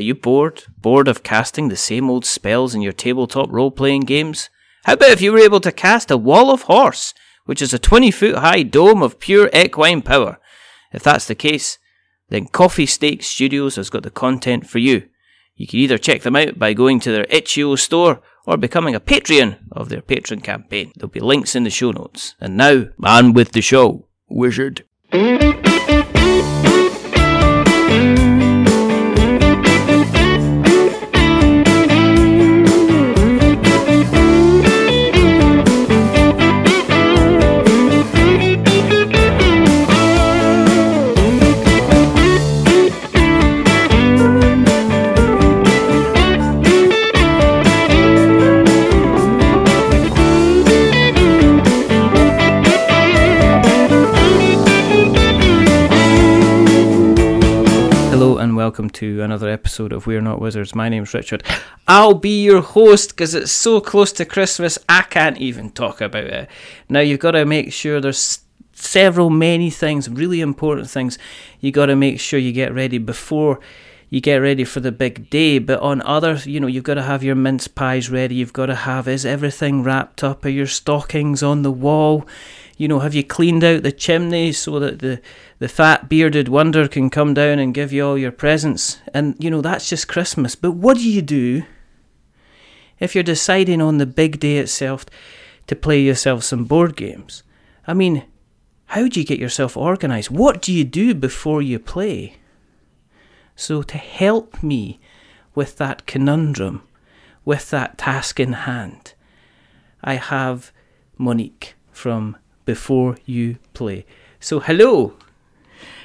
Are you bored? Bored of casting the same old spells in your tabletop role playing games? How about if you were able to cast a Wall of Horse, which is a 20 foot high dome of pure equine power? If that's the case, then Coffee Steak Studios has got the content for you. You can either check them out by going to their itch.io store or becoming a Patreon of their patron campaign. There'll be links in the show notes. And now, man with the show, Wizard. Welcome to another episode of We're Not Wizards. My name's Richard. I'll be your host because it's so close to Christmas I can't even talk about it. Now you've got to make sure there's several many things, really important things. You got to make sure you get ready before you get ready for the big day. But on other, you know, you've got to have your mince pies ready. You've got to have is everything wrapped up? Are your stockings on the wall? You know, have you cleaned out the chimney so that the the fat bearded wonder can come down and give you all your presents? And you know, that's just Christmas. But what do you do if you're deciding on the big day itself to play yourself some board games? I mean, how do you get yourself organized? What do you do before you play? So, to help me with that conundrum, with that task in hand, I have Monique from Before You Play. So, hello.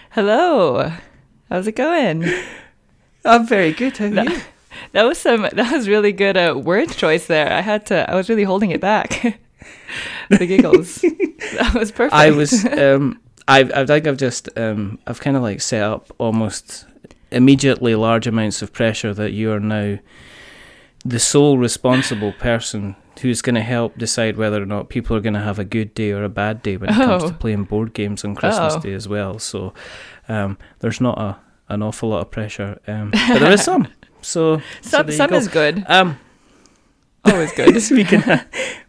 Hello. How's it going? I'm very good. How are you? That was some that was really good uh, word choice there. I had to I was really holding it back. the giggles. that was perfect. I was. Um, I I think I've just um, I've kind of like set up almost immediately large amounts of pressure that you are now the sole responsible person who's going to help decide whether or not people are going to have a good day or a bad day when it comes Oh. to playing board games on Christmas Oh. Day as well. So um, there's not a an awful lot of pressure, um, but there is some. So so some you some go. is good. um. Always good. we can ha-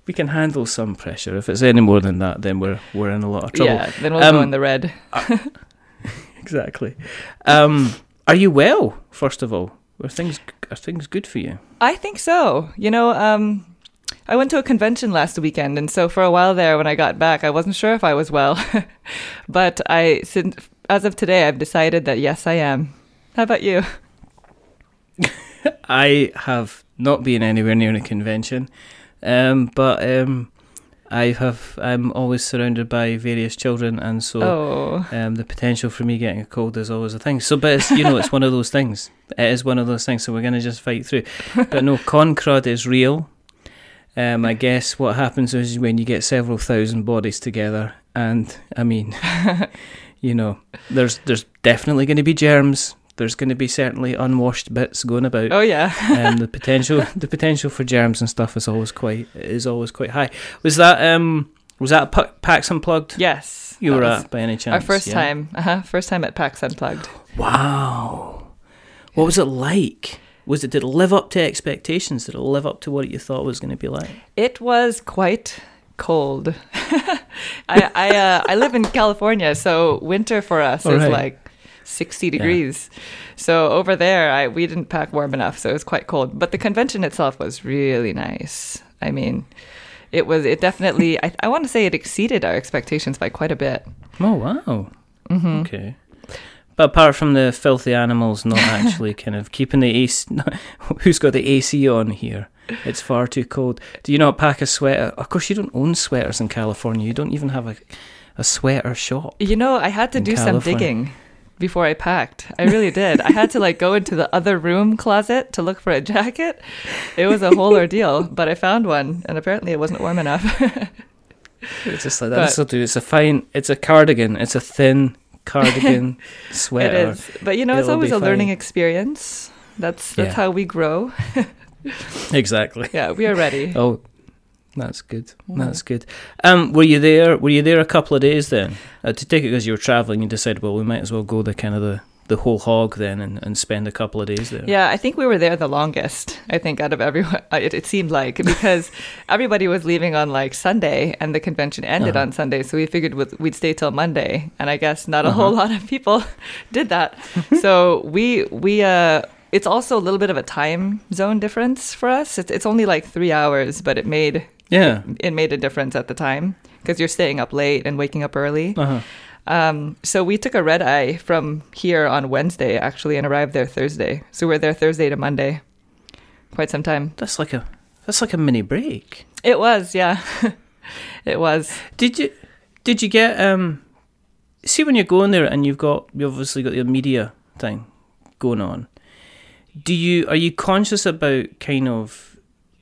we can handle some pressure. If it's any more than that, then we're we're in a lot of trouble. yeah, then we'll Um, go in the red. Exactly. Um, are you well? First of all, are things are things good for you? I think so. You know, um I went to a convention last weekend and so for a while there when I got back I wasn't sure if I was well. but I since as of today I've decided that yes I am. How about you? I have not been anywhere near a convention, um, but um, I have. I'm always surrounded by various children, and so Oh. um, the potential for me getting a cold is always a thing. So, but it's you know, it's one of those things. It is one of those things. So we're gonna just fight through. But no, Concrud is real. Um, I guess what happens is when you get several thousand bodies together, and I mean, you know, there's there's definitely going to be germs. There's going to be certainly unwashed bits going about. Oh yeah. Um, the potential the potential for germs and stuff is always quite is always quite high. Was that um was that Pa- PAX Unplugged? yes. you were at by any chance? Our first Yeah? time. Uh-huh, first time at PAX Unplugged. Wow. What was it like? Was it did it live up to expectations? Did it live up to what you thought it was going to be like? It was quite cold. I I, uh, I live in California, so winter for us All is right. like sixty degrees. So over there, I we didn't pack warm enough, so it was quite cold. But the convention itself was really nice. I mean, it was it definitely. I I want to say it exceeded our expectations by quite a bit. Oh wow. Mm-hmm. Okay. But apart from the filthy animals not actually kind of keeping the AC, who's got the AC on here? It's far too cold. Do you not pack a sweater? Of course, you don't own sweaters in California. You don't even have a, a sweater shop. You know, I had to do some digging before I packed. I really did. I had to like go into the other room closet to look for a jacket. It was a whole ordeal, but I found one, and apparently it wasn't warm enough. It's just like that. But- This will do. It's a fine. It's a cardigan. It's a thin cardigan it sweater. is, but you know, it's always a learning experience. That's that's Yeah. how we grow. Exactly. Yeah, we are ready. Oh, that's good. Mhm. That's good. Um, were you there? Were you there a couple of days then? Uh, to take it because you were traveling, you decided, well, we might as well go the kind of the the whole hog then and, and spend a couple of days there. Yeah, I think we were there the longest. I think out of everyone, it, it seemed like because everybody was leaving on like Sunday, and the convention ended Uh-huh. on Sunday. So we figured we'd, stay till Monday, and I guess not a Uh-huh. whole lot of people did that. so we we uh, it's also a little bit of a time zone difference for us. It's it's only like three hours, but it made Yeah. it made a difference at the time because you're staying up late and waking up early. Uh-huh. Um, so we took a red eye from here on Wednesday actually and arrived there Thursday. So we're there Thursday to Monday. Quite some time. That's like a that's like a mini break. It was, yeah. it was. Did you did you get um see when you're going there and you've got you obviously got your media thing going on. Do you are you conscious about kind of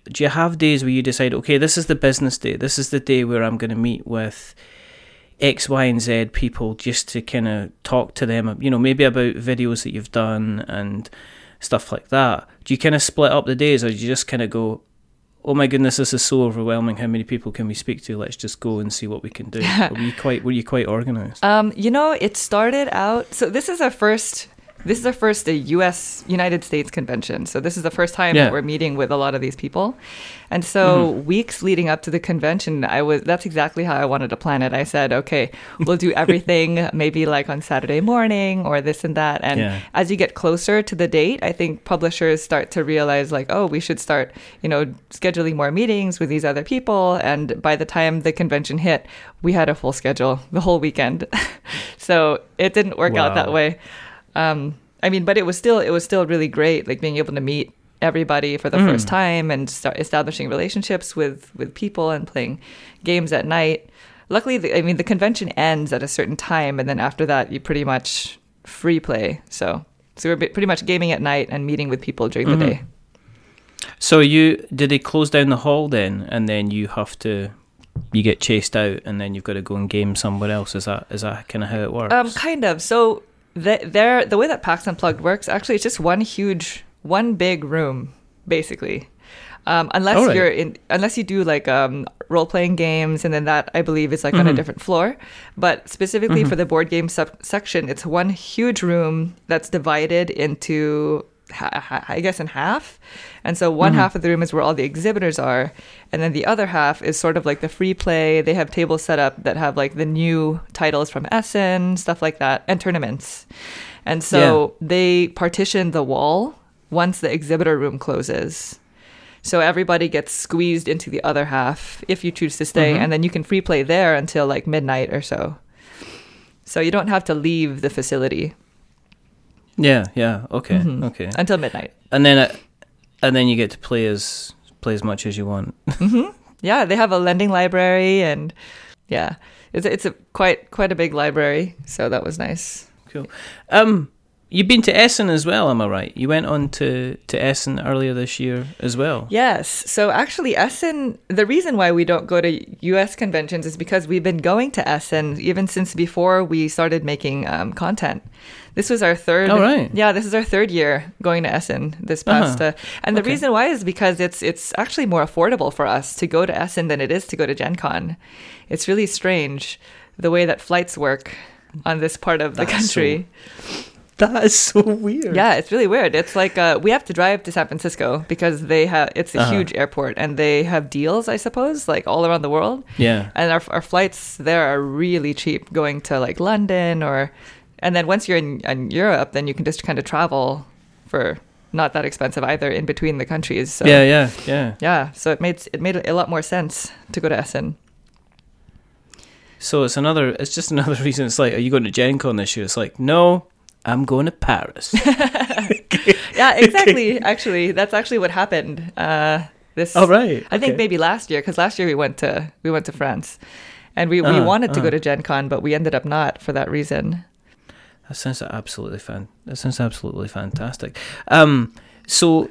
do you have days where you decide, okay, this is the business day, this is the day where I'm gonna meet with X, Y, and Z people just to kind of talk to them, you know, maybe about videos that you've done and stuff like that. Do you kind of split up the days, or do you just kind of go, "Oh my goodness, this is so overwhelming. How many people can we speak to? Let's just go and see what we can do." were you quite Were you quite organized? Um, you know, it started out. So this is our first. This is our first U.S. United States convention. So this is the first time Yeah. that we're meeting with a lot of these people, and so mm-hmm. weeks leading up to the convention, I was. That's exactly how I wanted to plan it. I said, okay, we'll do everything maybe like on Saturday morning or this and that. And Yeah. as you get closer to the date, I think publishers start to realize like, oh, we should start, you know, scheduling more meetings with these other people. And by the time the convention hit, we had a full schedule the whole weekend. so it didn't work out that way. Um, I mean, but it was still it was still really great, like being able to meet everybody for the Mm. first time and start establishing relationships with with people and playing games at night. Luckily, the, I mean, the convention ends at a certain time, and then after that, you pretty much free play. So, so we're pretty much gaming at night and meeting with people during Mhm. the day. So you did they close down the hall then, and then you have to you get chased out, and then you've got to go and game somewhere else. Is that is that kind of how it works? Um, kind of. So the, there, the way that PAX Unplugged works, actually, it's just one huge, one big room, basically. Um, unless Alright. you're in, unless you do like um, role playing games, and then that I believe is like on a Mhm. different floor. But specifically Mhm. for the board game sub- section, it's one huge room that's divided into, I guess, in half. And so one Mhm. half of the room is where all the exhibitors are, and then the other half is sort of like the free play. They have tables set up that have like the new titles from Essen, stuff like that, and tournaments. And so they partition the wall once the exhibitor room closes. So everybody gets squeezed into the other half if you choose to stay, Mhm. and then you can free play there until like midnight or so. So you don't have to leave the facility yeah, yeah, okay, Mhm. okay. until midnight. And then it, and then you get to play as play as much as you want. hmm Yeah, they have a lending library, and yeah, it's a, it's a quite quite a big library. So that was nice. Cool. Um, you've been to Essen as well, am I right? You went on to, to Essen earlier this year as well. Yes. So actually, Essen, the reason why we don't go to US conventions is because we've been going to Essen even since before we started making um, content. This was our third. Oh, right. Yeah, this is our third year going to Essen this past. Uh-huh. Uh, and the Okay. reason why is because it's it's actually more affordable for us to go to Essen than it is to go to Gen Con. It's really strange the way that flights work on this part of the That's country. That is so weird. Yeah, it's really weird. It's like uh, we have to drive to San Francisco because they have it's a Uh-huh. huge airport and they have deals, I suppose, like all around the world. Yeah. And our our flights there are really cheap, going to like London or, and then once you're in, in Europe, then you can just kind of travel for not that expensive either in between the countries. So Yeah, yeah, yeah. yeah. So it made it made a lot more sense to go to Essen. So it's another. It's just another reason. It's like, are you going to Gen Con this year? It's like, no, I'm going to Paris. Yeah, exactly. actually, that's actually what happened. Uh, this oh right. I think maybe last year because last year we went to we went to France, and we, we Uh-huh, wanted to go uh-huh. to Gen Con, but we ended up not for that reason. That sounds absolutely fan. That sounds absolutely fantastic. Um, so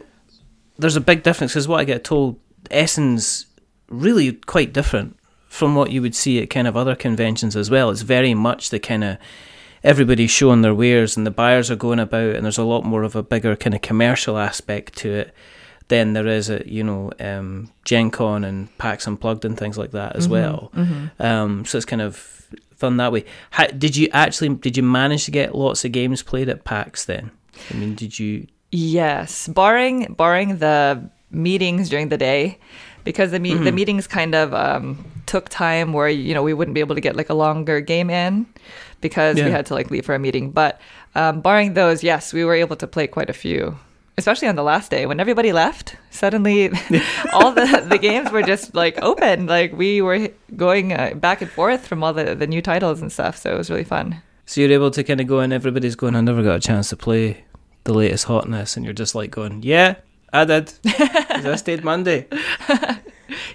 there's a big difference because what I get told, Essen's really quite different from what you would see at kind of other conventions as well. It's very much the kind of everybody's showing their wares and the buyers are going about, and there's a lot more of a bigger kind of commercial aspect to it than there is at you know um, Gen Con and PAX Unplugged and things like that as Mhm, well. mhm. Um, so it's kind of fun that way. How, did you actually did you manage to get lots of games played at PAX then? I mean, did you? Yes, barring barring the meetings during the day, because the me- the Mm-hmm. meetings kind of um, took time where you know we wouldn't be able to get like a longer game in because we had to like leave for a meeting. But um, barring those, yes, we were able to play quite a few. Especially on the last day when everybody left, suddenly all the, the games were just like open. Like we were going uh, back and forth from all the, the new titles and stuff. So it was really fun. So you're able to kind of go and everybody's going. I never got a chance to play the latest hotness, and you're just like going, yeah, I did. I stayed Monday.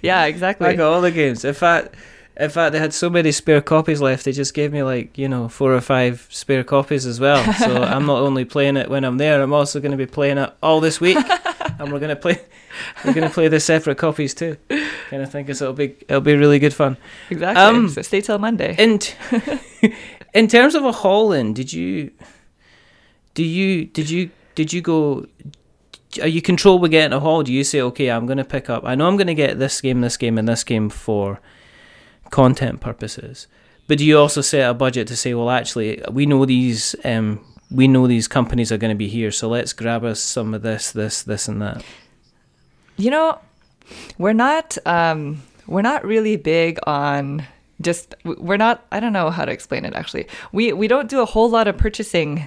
Yeah, exactly. I got all the games. In fact, in fact, they had so many spare copies left. They just gave me like you know four or five spare copies as well. So I'm not only playing it when I'm there. I'm also going to be playing it all this week, and we're going to play. We're going to play the separate copies too. Kind of think it'll be it'll be really good fun. Exactly. Um, so stay till Monday. In t- in terms of a haul in, did you do you did you did you go are you control with getting a haul? Do you say, okay, I'm going to pick up, I know I'm going to get this game, this game, and this game for content purposes, but do you also set a budget to say, well, actually, we know these, um, we know these companies are going to be here, so let's grab us some of this, this, this, and that. You know, we're not um, we're not really big on just we're not. I don't know how to explain it. Actually, we we don't do a whole lot of purchasing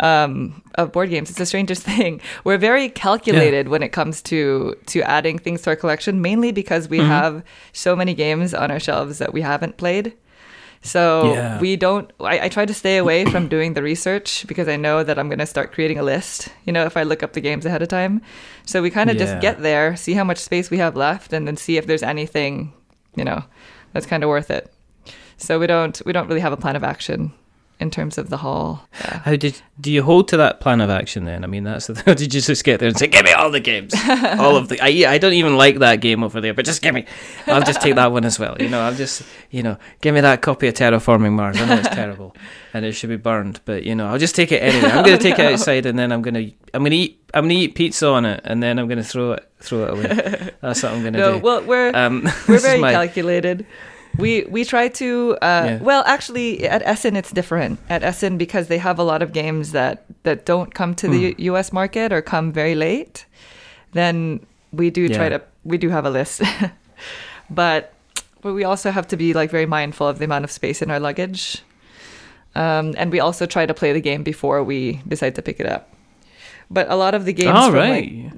um, of board games. It's the strangest thing. We're very calculated when it comes to to adding things to our collection, mainly because we have so many games on our shelves that we haven't played. So Yeah. we don't. I, I try to stay away from doing the research because I know that I'm going to start creating a list. You know, if I look up the games ahead of time, so we kind of Yeah. just get there, see how much space we have left, and then see if there's anything, you know, that's kind of worth it. So we don't we don't really have a plan of action in terms of the haul. Yeah. How did do you hold to that plan of action then? I mean, that's the. Did you just get there and say, "Give me all the games, all of the"? I I don't even like that game over there, but just give me. I'll just take that one as well. You know, I'll just you know give me that copy of Terraforming Mars. I know it's terrible and it should be burned, but you know, I'll just take it anyway. I'm gonna take it outside and then I'm gonna I'm gonna eat I'm gonna eat pizza on it and then I'm gonna throw it throw it away. That's what I'm gonna No, do. well we're um, we're very my- calculated. We we try to uh, Yeah. well actually at Essen it's different at Essen because they have a lot of games that that don't come to the Hmm. U- U.S. market or come very late. Then we do try to we do have a list, but but we also have to be like very mindful of the amount of space in our luggage, um, and we also try to play the game before we decide to pick it up. But a lot of the games, All from, like, right.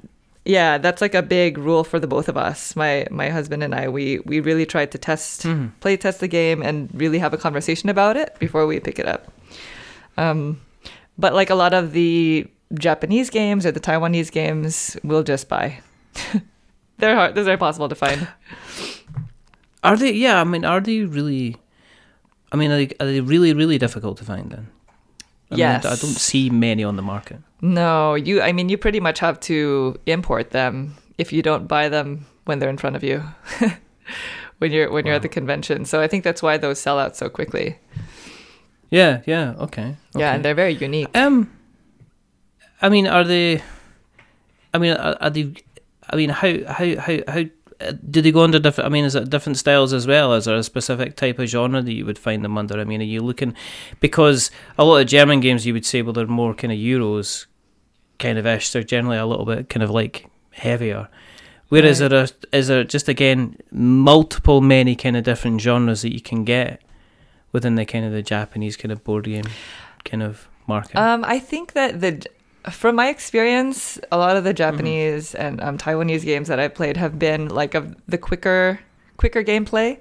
Yeah, that's like a big rule for the both of us. My my husband and I, we we really try to test, Mhm. play test the game, and really have a conversation about it before we pick it up. Um, but like a lot of the Japanese games or the Taiwanese games, we'll just buy. They're hard. Those are possible to find. Are they? Yeah, I mean, are they really? I mean, are they, are they really, really difficult to find then? I Yes. mean, I don't see many on the market. No, you. I mean, you pretty much have to import them if you don't buy them when they're in front of you. when you're when you're at the convention, so I think that's why those sell out so quickly. Yeah, yeah, okay. Yeah, and they're very unique. Um, I mean, are they? I mean, are, are they? I mean, how how how how do they go under different? I mean, is it different styles as well? Is there a specific type of genre that you would find them under? I mean, are you looking because a lot of German games you would say well they're more kind of Euros kind of ish. They're generally a little bit kind of like heavier. Whereas Right. there are, is there just again multiple many kind of different genres that you can get within the kind of the Japanese kind of board game kind of market. Um, I think that the from my experience, a lot of the Japanese and um, Taiwanese games that I've played have been like of the quicker quicker gameplay.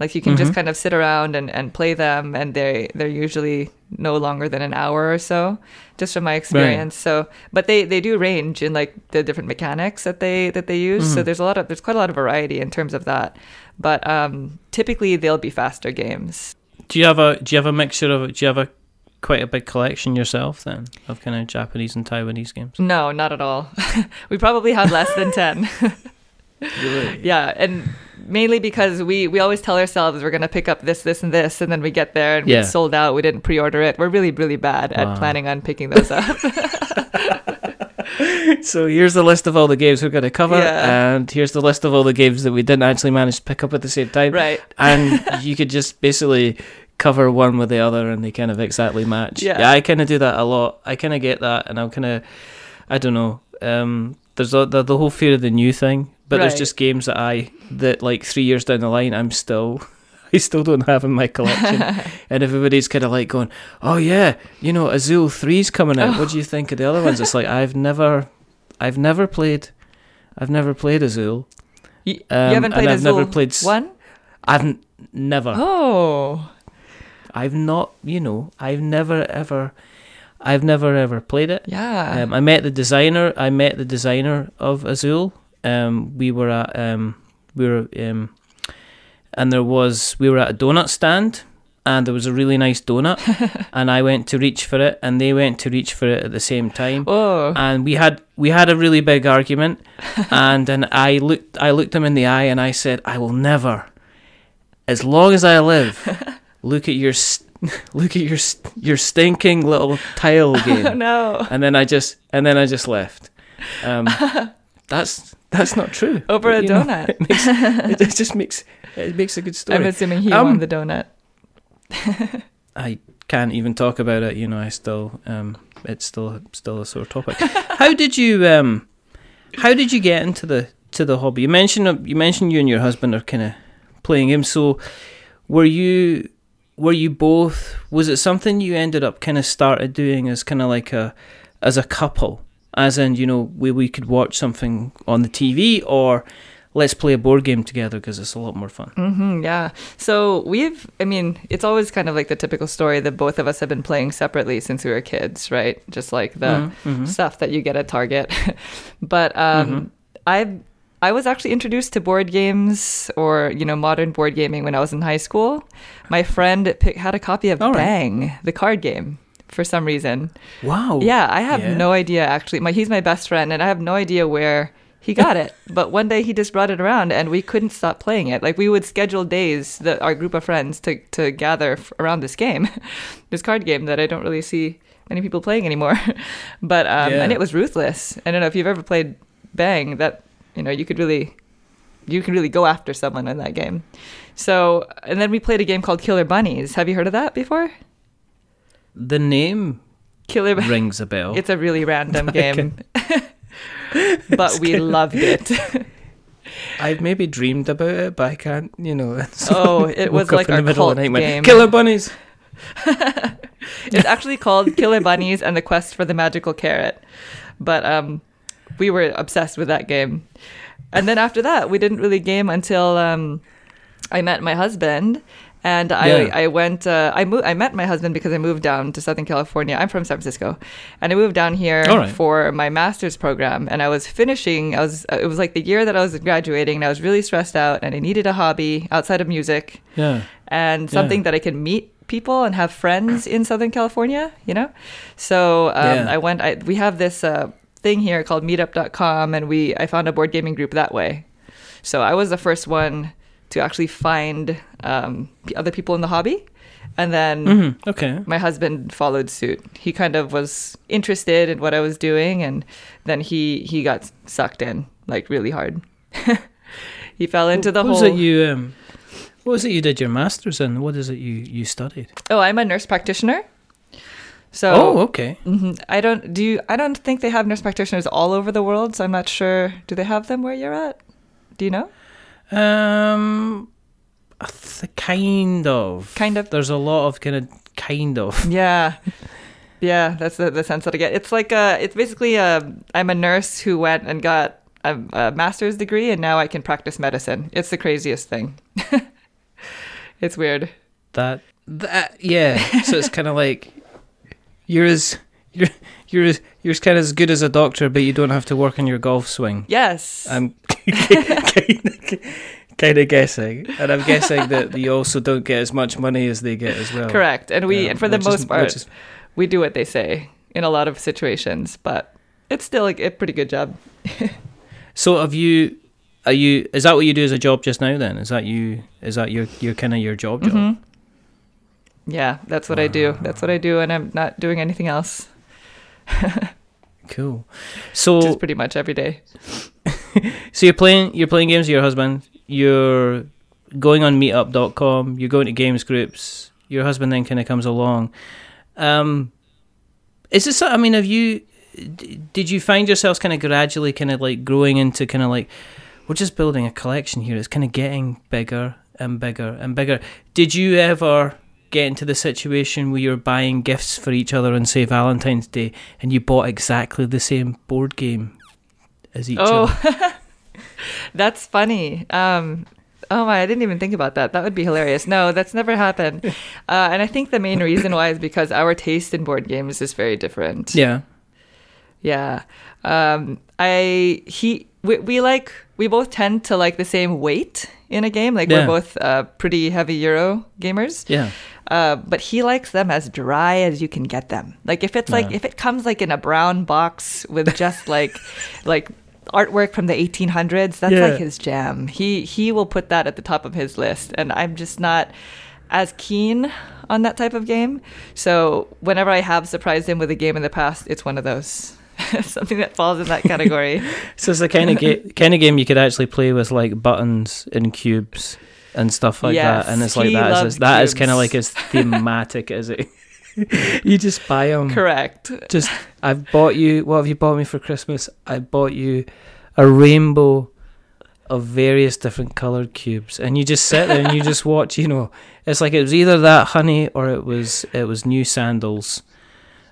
Like you can just Mhm. kind of sit around and, and play them, and they they're usually no longer than an hour or so, just from my experience. So, but they, they do range in like the different mechanics that they that they use. So Mhm. there's a lot of there's quite a lot of variety in terms of that. But um, typically they'll be faster games. Do you have a do you have a mixture of do you have a quite a big collection yourself then of kind of Japanese and Taiwanese games? No, not at all. we probably have less than ten. Really? Yeah, and mainly because we we always tell ourselves we're gonna pick up this, this, and this, and then we get there and Yeah. it's sold out. We didn't pre-order it. We're really, really bad Wow. at planning on picking those up. So here's the list of all the games we're going to cover, Yeah. and here's the list of all the games that we didn't actually manage to pick up at the same time. right. And you could just basically cover one with the other and they kind of exactly match. Yeah. I kind of do that a lot. I kind of get that, and I'm kind of, I don't know. Um, there's a, the, the whole fear of the new thing, but there's just games that I that like three years down the line, I'm still. I still don't have in my collection, and everybody's kind of like going, "Oh yeah, you know, Azul 3's coming out. What do you think of the other ones?" It's like I've never, I've never played, I've never played Azul. You, Um, you haven't played I've never Azul played one? I've n- never. Oh, I've not, you know, I've never ever, I've never ever played it. yeah. Um, I met the designer. I met the designer of Azul. Um, we were at, um, we were, um, and there was, we were at a donut stand, and there was a really nice donut, and I went to reach for it, and they went to reach for it at the same time. oh, And we had we had a really big argument, and then I looked I looked him in the eye and I said, "I will never, as long as I live, look at your st- look at your st- your stinking little tile oh game." no. and then I just and then I just left. Um, that's that's not true. Over But, a you know, donut. it, makes, it, it just makes it makes a good story. I'm assuming he Um, won the donut. I can't even talk about it. You know, I still um, it's still still a sore topic. how did you um, how did you get into the to the hobby? You mentioned uh, you mentioned you and your husband are kind of playing games. So, were you were you both? Was it something you ended up kind of started doing as kind of like a as a couple? As in, you know, we we could watch something on the TV or let's play a board game together because it's a lot more fun. hmm yeah. So we've, I mean, it's always kind of like the typical story that both of us have been playing separately since we were kids, right? Just like the Mhm, mhm. stuff that you get at Target. but um, Mhm. I I was actually introduced to board games or you know modern board gaming when I was in high school. My friend pick, had a copy of right. Bang, the card game, for some reason. Wow. Yeah, I have Yeah. no idea actually. My he's my best friend, and I have no idea where he got it. but one day he just brought it around, and we couldn't stop playing it. Like we would schedule days that our group of friends to to gather f- around this game, this card game that I don't really see many people playing anymore. but um, Yeah. and it was ruthless. I don't know if you've ever played Bang. That you know you could really you can really go after someone in that game. So and then we played a game called Killer Bunnies. Have you heard of that before? The name Killer. Bu- rings a bell. It's a really random game. but we loved it. I've maybe dreamed about it, but I can't, you know. Oh, it was like in the middle of cult the night went, game. Killer bunnies. It's actually called Killer Bunnies and the Quest for the Magical Carrot. But um, we were obsessed with that game. And then after that, we didn't really game until um, I met my husband. And I, Yeah. I went, uh, I, mo- I met my husband because I moved down to Southern California. I'm from San Francisco. And I moved down here right. for my master's program. And I was finishing, I was, uh, it was like the year that I was graduating. And I was really stressed out and I needed a hobby outside of music. Yeah. and something Yeah. that I can meet people and have friends in Southern California, you know? So um, Yeah. I went, I, we have this uh, thing here called meetup.com and we, I found a board gaming group that way. So I was the first one to actually find um, other people in the hobby. And then hmm Okay. my husband followed suit. He kind of was interested in what I was doing, and then he he got sucked in like really hard. he fell into the what was hole. it you? Um, what was it you did your masters in? What is it you you studied? Oh, I'm a nurse practitioner. So oh, okay. mhm. I don't do. You, I don't think they have nurse practitioners all over the world. So I'm not sure. Do they have them where you're at? Do you know? Um, th- kind of. Kind of. There's a lot of kind of kind of. Yeah. Yeah, that's the, the sense that I get. It's like uh it's basically uh I'm a nurse who went and got a, a master's degree and now I can practice medicine. It's the craziest thing. it's weird. That that yeah. so it's kind of like you're as you're you're as, you're as kind of as good as a doctor, but you don't have to work on your golf swing. Yes. I'm kind of guessing, and I'm guessing that you also don't get as much money as they get as well. Correct. And we Yeah, and for the which is- most part is- we do what they say in a lot of situations, but it's still like a pretty good job. So have you? Are you? Is that what you do as a job just now? Then is that you? Is that your your kind of your job job? Mhm. Yeah, that's what I do. That's what I do and I'm not doing anything else. Cool. So Just pretty much every day. so you're playing you're playing games with your husband. You're going on Meetup.com. You're going to games groups. your husband then kind of comes along. Um, is this? I mean, have you? Did you find yourselves kind of gradually kind of like growing into kind of like we're just building a collection here. It's kind of getting bigger and bigger and bigger. Did you ever get into the situation where you're buying gifts for each other on say Valentine's Day and you bought exactly the same board game as each other? Oh, that's funny. Um, oh my, I didn't even think about that. That would be hilarious. No, that's never happened. Uh, and I think the main reason why is because our taste in board games is very different. Yeah. Yeah. Um, I he we, we like we both tend to like the same weight in a game. Like Yeah. we're both uh, pretty heavy Euro gamers. Yeah. Uh, but he likes them as dry as you can get them. Like if it's like if it comes like in a brown box with just like like artwork from the 1800s, that's Yeah. like his jam. He he will put that at the top of his list, and I'm just not as keen on that type of game. So whenever I have surprised him with a game in the past, it's one of those. Something that falls in that category. So it's the kind of ga- kind of game you could actually play with like buttons and cubes and stuff like Yes, that, and it's like that is that is kind of like as thematic as it. you just buy them. Correct. Just I've bought you. What have you bought me for Christmas? I bought you a rainbow of various different colored cubes, and you just sit there and you just watch. You know, it's like it was either that honey or it was it was new sandals.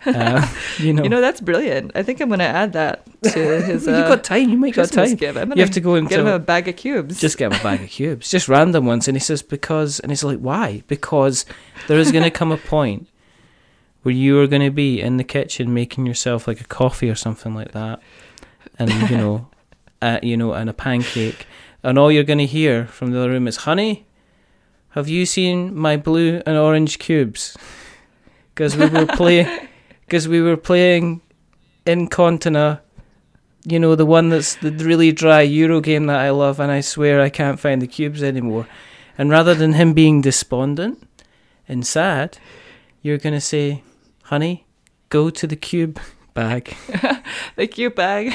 Uh, you know, You know that's brilliant. I think I'm gonna add that to his. Uh, you've got time. You might got time. gift. I'm You have gonna go into get him a bag of cubes. just get him a bag of cubes, just random ones. And he says, because, and he's like, why? Because there is going to come a point where you are going to be in the kitchen making yourself like a coffee or something like that. And, you know, uh, you know, and a pancake. And all you're going to hear from the other room is, honey, have you seen my blue and orange cubes? Because we were playing, because we were playing Incontina you know, the one that's the really dry Euro game that I love, and I swear I can't find the cubes anymore. And rather than him being despondent and sad, you're going to say, honey, go to the cube bag. the cube bag.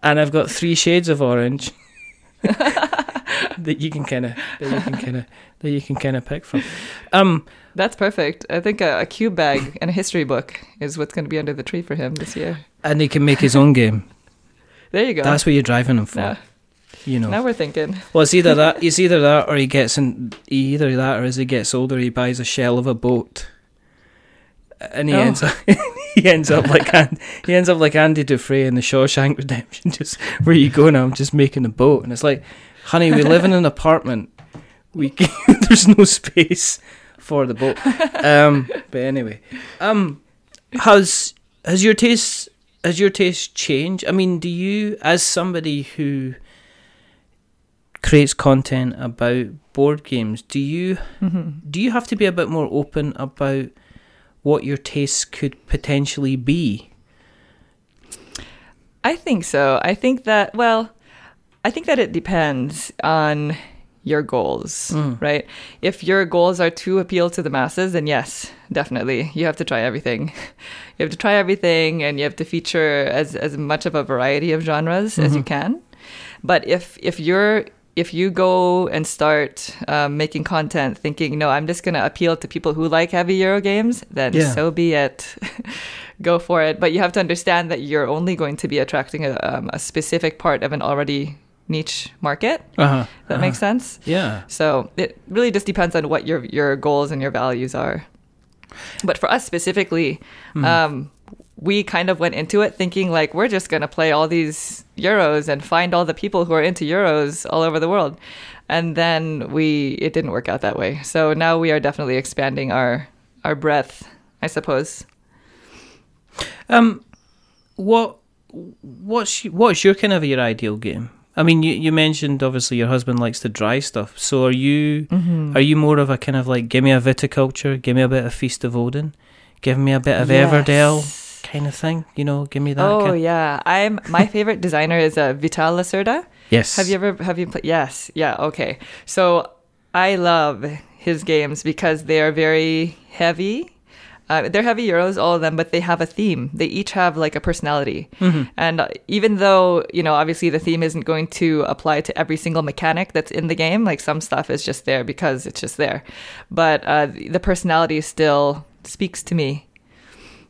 And I've got three shades of orange that you can kind of that you can kind of that you can kind of pick from. Um, That's perfect. I think a, a cube bag and a history book is what's going to be under the tree for him this year. and he can make his own game. There you go. That's what you're driving him for. now, You know. now we're thinking. Well, it's either that, it's either that, or he gets in. Either that, or as he gets older, he buys a shell of a boat, and he Oh. ends up. he ends up like he ends up like Andy Dufresne in the Shawshank Redemption. Just where you go now? I'm just making a boat, and it's like, honey, we live in an apartment. We there's no space for the boat. Um, but anyway, um, has has your taste has your taste changed? I mean, do you, as somebody who creates content about board games, do you Mhm. do you have to be a bit more open about what your tastes could potentially be? I think so. I think that, well, I think that it depends on your goals, Mm. right? If your goals are to appeal to the masses, then yes, definitely. You have to try everything. You have to try everything and you have to feature as, as much of a variety of genres as you Mhm. can. But if if you're if you go and start um, making content thinking, no, I'm just going to appeal to people who like heavy Euro games, then Yeah. so be it. go for it. But you have to understand that you're only going to be attracting a, um, a specific part of an already niche market. Uh huh. That makes sense. Yeah. So it really just depends on what your your goals and your values are. But for us specifically, Hmm. um, we kind of went into it thinking like we're just gonna play all these euros and find all the people who are into euros all over the world, and then we it didn't work out that way. So now we are definitely expanding our our breadth, I suppose. Um, what what's what's your kind of your ideal game? I mean, you, you mentioned obviously your husband likes to dry stuff. So are you Mm-hmm. are you more of a kind of like give me a viticulture, give me a bit of Feast of Odin, give me a bit of Everdell kind of thing? You know, give me that. Oh kind yeah, I'm my favorite designer is uh, Vital Lacerda. yes. Have you ever have you played? Yes, yeah, okay. So I love his games because they are very heavy. Uh, they're heavy euros, all of them, but they have a theme. They each have like a personality. And uh, even though, you know, obviously the theme isn't going to apply to every single mechanic that's in the game, like some stuff is just there because it's just there. But uh, the personality still speaks to me,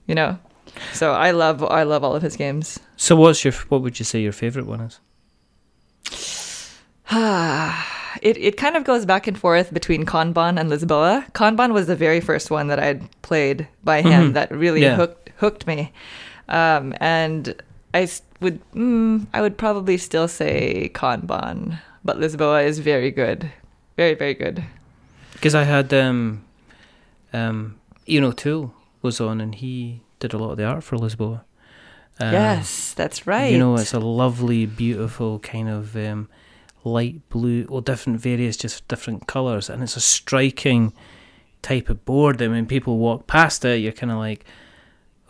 you know? So I love I love all of his games. So what's your what would you say your favorite one is? it it kind of goes back and forth between Kanban and Lisboa. Kanban was the very first one that I'd played by him Mhm. that really Yeah. hooked hooked me, um, and I would mm, I would probably still say Kanban, but Lisboa is very good, very very good. Because I had um, um, Ian O'Toole was on, and he did a lot of the art for Lisboa. Um, yes, that's right. You know, it's a lovely, beautiful kind of um, light blue, or different various, just different colours, and it's a striking type of board. that when people walk past it, you're kind of like,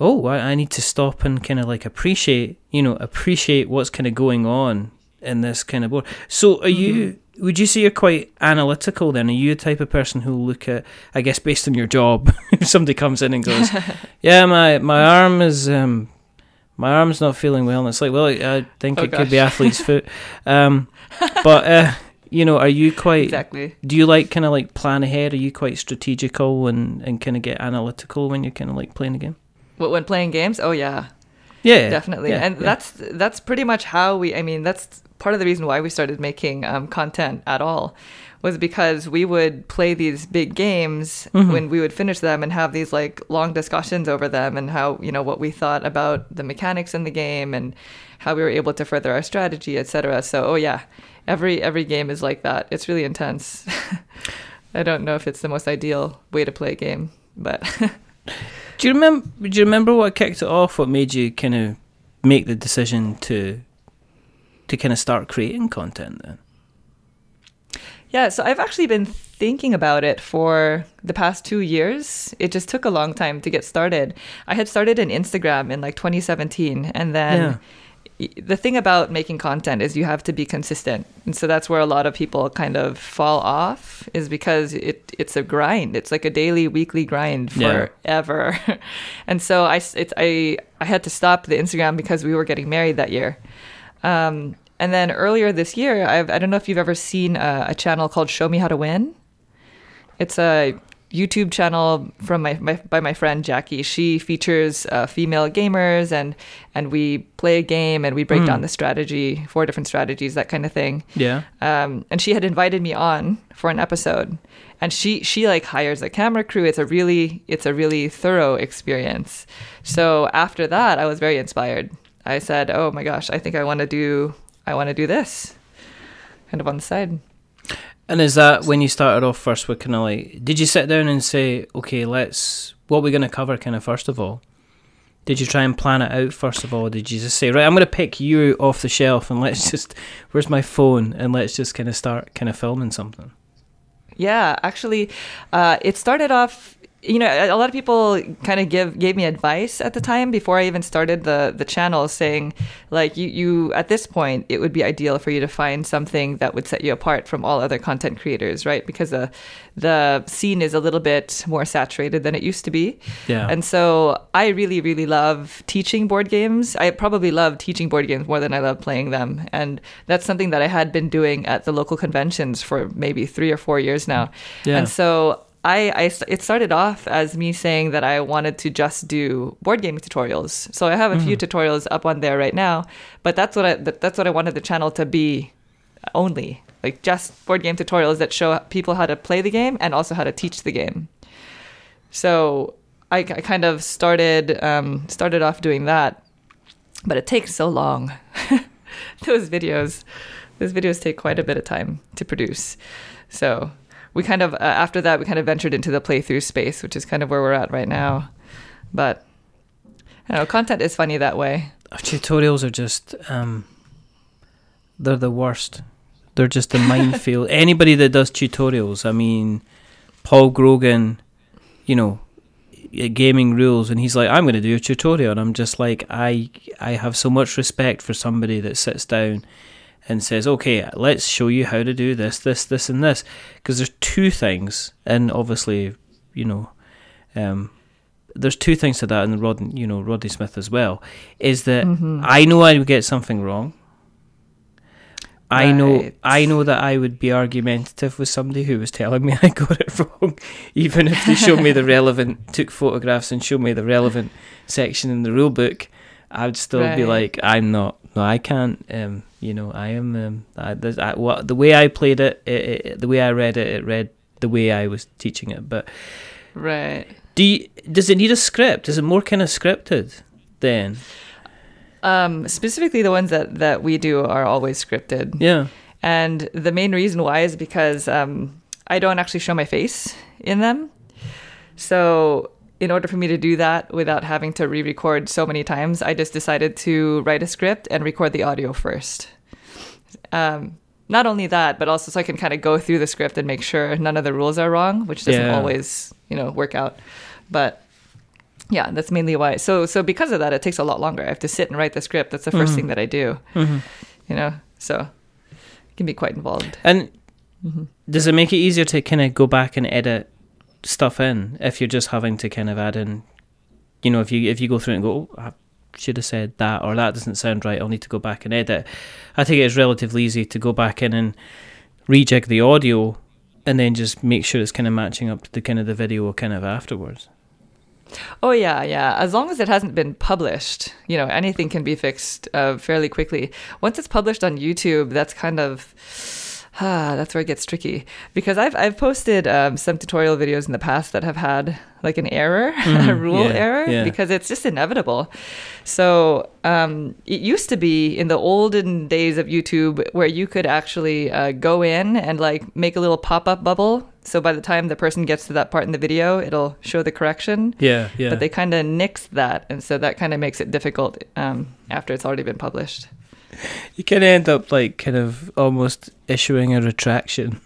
oh, I, I need to stop and kind of like appreciate, you know, appreciate what's kind of going on in this kind of board. So, are you? Would you say you're quite analytical then? Are you a type of person who look at, I guess, based on your job, if somebody comes in and goes, "Yeah, my my arm is um, my arm's not feeling well," and it's like, well, I think Oh, it could be athlete's foot, um, but uh, you know, are you quite? exactly. Do you like kind of like plan ahead? Are you quite strategical and and kind of get analytical when you're kind of like playing a game? Wh- When playing games, oh yeah, Yeah, definitely yeah, and yeah. that's that's pretty much how we i mean that's part of the reason why we started making um, content at all was because we would play these big games Mhm. when we would finish them and have these like long discussions over them and how you know what we thought about the mechanics in the game and how we were able to further our strategy etc so oh yeah every every game is like that it's really intense i don't know if it's the most ideal way to play a game but Do you remember? Do you remember what kicked it off? What made you kind of make the decision to to kind of start creating content? Then Yeah, so I've actually been thinking about it for the past two years. It just took a long time to get started. I had started an Instagram in like 2017, and then y the thing about making content is you have to be consistent, and so that's where a lot of people kind of fall off, is because it it's a grind. It's like a daily, weekly grind Yeah. forever, and so I it's I I had to stop the Instagram because we were getting married that year. Um, and then earlier this year, I've, I don't know if you've ever seen a, a channel called Show Me How to Win. It's a YouTube channel from my, my by my friend Jackie. She features uh, female gamers and and we play a game and we break Hmm. down the strategy, four different strategies, that kind of thing. yeah, Um, and she had invited me on for an episode, and she she like hires a camera crew. It's a really it's a really thorough experience. So after that, I was very inspired. I said, "Oh my gosh, I think I want to do I want to do this." Kind of on the side. and is that when you started off first? With kind of like, did you sit down and say, okay, let's what we're going to cover, kind of first of all? Did you try and plan it out first of all? Did you just say, right, I'm going to pick you off the shelf and let's just, where's my phone? And let's just kind of start kind of filming something. Yeah, actually, uh, it started off. You know, a lot of people kind of give gave me advice at the time before I even started the the channel, saying like you you at this point it would be ideal for you to find something that would set you apart from all other content creators, right? Because the the scene is a little bit more saturated than it used to be. Yeah. And so I really, really love teaching board games. I probably love teaching board games more than I love playing them. And that's something that I had been doing at the local conventions for maybe three or four years now. Yeah. And so I, I, it started off as me saying that I wanted to just do board game tutorials. So I have a few tutorials up on there right now, but that's what I, that, that's what I wanted the channel to be only like just board game tutorials that show people how to play the game and also how to teach the game. So I, I kind of started um, started off doing that, but it takes so long. those videos, those videos take quite a bit of time to produce. So we kind of uh, after that we kind of ventured into the playthrough space, which is kind of where we're at right now. But I don't know, content is funny that way. tutorials are just um they're the worst they're just a minefield anybody that does tutorials i mean paul grogan you know gaming rules and he's like i'm going to do a tutorial and i'm just like i i have so much respect for somebody that sits down and says okay let's show you how to do this this this and this because there's two things and obviously you know um there's two things to that, and Rod, you know, Rodney Smith as well, is that Mm-hmm. I know I would get something wrong. I know Right. I know that I would be argumentative with somebody who was telling me I got it wrong, even if they showed me the relevant, took photographs and showed me the relevant section in the rule book. I would still be like, I'm not. No, I can't. Um, you know, I am. Um, I, there's- I, what the way I played it, it, it, the way I read it, it read the way I was teaching it. But Right. do you, does it need a script? Is it more kind of scripted then? Um, specifically, the ones that, that we do are always scripted. Yeah. And the main reason why is because um, I don't actually show my face in them. So, in order for me to do that without having to re record so many times, I just decided to write a script and record the audio first. Um, not only that, but also so I can kind of go through the script and make sure none of the rules are wrong, which doesn't Yeah. always, you know, work out. But yeah, that's mainly why. So, so because of that, it takes a lot longer. I have to sit and write the script. That's the 1st thing that I do. hmm You know, so it can be quite involved. And Mm-hmm. does it make it easier to kind of go back and edit stuff in if you're just having to kind of add in, you know, if you if you go through and go, oh, I should have said that or that doesn't sound right, I'll need to go back and edit. I think it's relatively easy to go back in and rejig the audio and then just make sure it's kind of matching up to the kind of the video kind of afterwards. Oh yeah, yeah. As long as it hasn't been published, you know, anything can be fixed uh, fairly quickly. Once it's published on YouTube, that's kind of ah, that's where it gets tricky because I've I've posted um, some tutorial videos in the past that have had like an error, a Mhm, rule yeah, error, yeah. because it's just inevitable. So um, it used to be in the olden days of YouTube where you could actually uh, go in and like make a little pop up bubble. So by the time the person gets to that part in the video, it'll show the correction Yeah, yeah. but they kind of nixed that, and so that kind of makes it difficult um, after it's already been published. You can end up like kind of almost issuing a retraction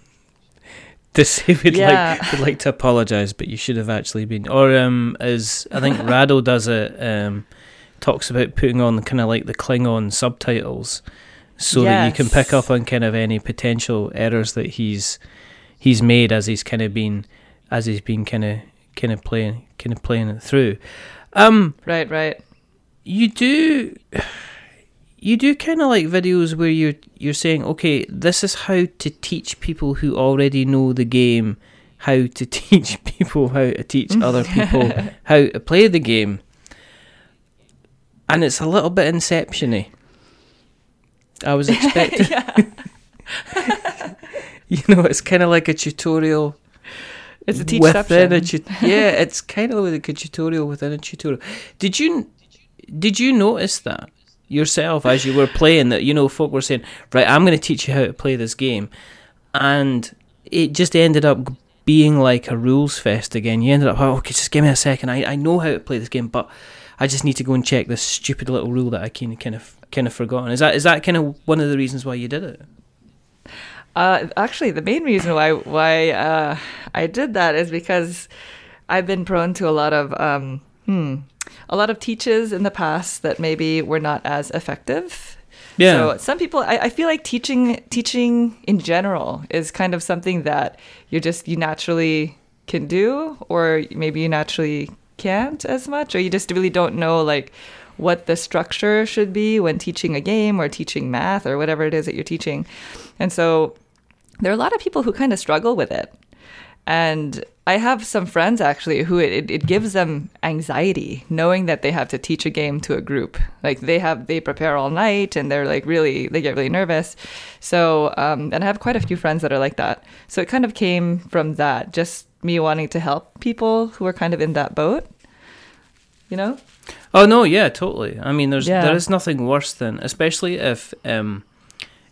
to say we'd Yeah. like we'd like to apologise, but you should have actually been. Or um, as I think Rahdo does it, um, talks about putting on kind of like the Klingon subtitles, so that you can pick up on kind of any potential errors that he's he's made as he's kind of been as he's been kind of kind of playing kind of playing it through. Um, Right, right. you do you do kind of like videos where you're you're saying okay this is how to teach people who already know the game how to teach people how to teach other people how to play the game and it's a little bit inceptiony. I was expecting you know it's kind of like a tutorial It's a within a tut- yeah, it's kind of like a tutorial within a tutorial. Did you did you notice that yourself as you were playing that you know folk were saying right I'm going to teach you how to play this game. And it just ended up being like a rules fest again. You ended up oh, okay just give me a second. I, I know how to play this game but I just need to go and check this stupid little rule that I kind of kind of kind of forgotten. Is that is that kind of one of the reasons why you did it? Uh, actually, the main reason why why uh, I did that is because I've been prone to a lot of um, hmm, a lot of teaches in the past that maybe were not as effective. yeah So some people, I, I feel like teaching teaching in general is kind of something that you just you naturally can do, or maybe you naturally can't as much, or you just really don't know like what the structure should be when teaching a game or teaching math or whatever it is that you're teaching. And so there are a lot of people who kind of struggle with it. And I have some friends actually who it, it, gives them anxiety knowing that they have to teach a game to a group. Like they have, they prepare all night and they're like really, they get really nervous. So, um, and I have quite a few friends that are like that. So it kind of came from that, just me wanting to help people who are kind of in that boat, you know? Oh no, yeah, totally. I mean, there's Yeah. there is nothing worse than, especially if, um,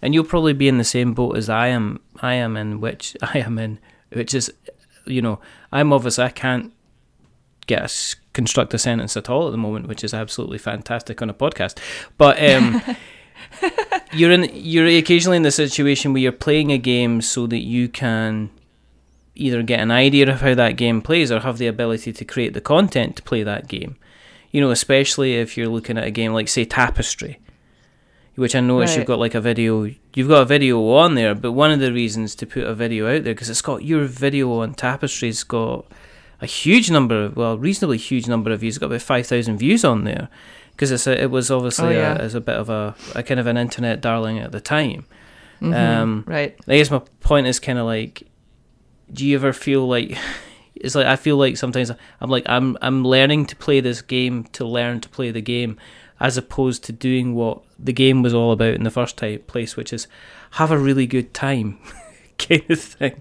and you'll probably be in the same boat as I am. I am in which I am in, which is, you know, I'm obviously I can't get a construct a sentence at all at the moment, which is absolutely fantastic on a podcast. But um, you're in you're occasionally in the situation where you're playing a game so that you can either get an idea of how that game plays or have the ability to create the content to play that game. You know, especially if you're looking at a game like say Tapestry, which I notice you've got like a video. You've got a video on there, but one of the reasons to put a video out there because it's got your video on Tapestry's got a huge number, of, well, reasonably huge number of views. It's got about five thousand views on there because it's a, it was obviously Oh, yeah. a, as a bit of a, a kind of an internet darling at the time. Mhm, Um, right. I guess my point is kind of like, do you ever feel like it's like I feel like sometimes I'm like I'm I'm learning to play this game to learn to play the game, as opposed to doing what the game was all about in the first time place, which is have a really good time, kind of thing.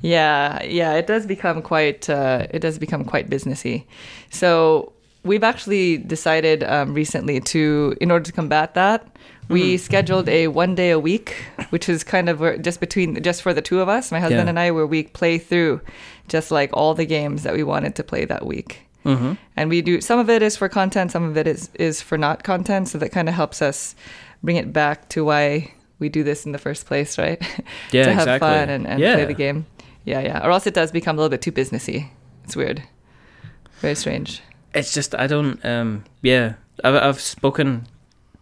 Yeah, yeah, it does become quite uh, it does become quite businessy. So we've actually decided um, recently to, in order to combat that, we scheduled a one day a week, which is kind of just between just for the two of us, my husband Yeah. and I, where we play through just like all the games that we wanted to play that week. Mm-hmm. And we do some of it is for content, some of it is is for not content. So that kind of helps us bring it back to why we do this in the first place, right? Yeah, to have exactly. fun and, and yeah. play the game. Yeah, yeah. Or else it does become a little bit too businessy. It's weird. Very strange. It's just I don't. Um, yeah, I've I've spoken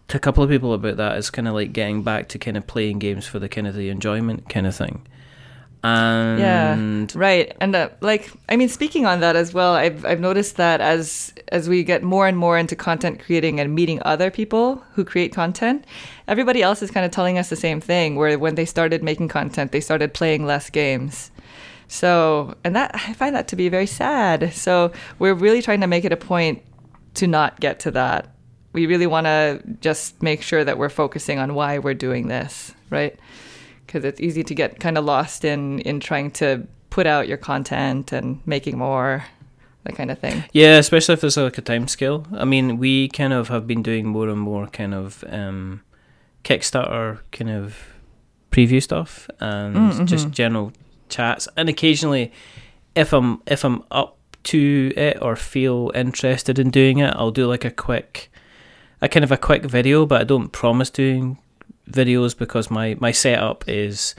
to a couple of people about that. It's kind of like getting back to kind of playing games for the kind of the enjoyment kind of thing. And Right. And uh, like I mean speaking on that as well, I've I've noticed that as as we get more and more into content creating and meeting other people who create content, everybody else is kind of telling us the same thing where when they started making content, they started playing less games. So, and that I find that to be very sad. So, we're really trying to make it a point to not get to that. We really want to just make sure that we're focusing on why we're doing this, right? Because it's easy to get kind of lost in in trying to put out your content and making more, that kind of thing. Yeah, especially if there's like a time scale. I mean, we kind of have been doing more and more kind of um, Kickstarter kind of preview stuff and Mm, just mhm. general chats, and occasionally, if I'm if I'm up to it or feel interested in doing it, I'll do like a quick, a kind of a quick video. But I don't promise doing videos because my my setup is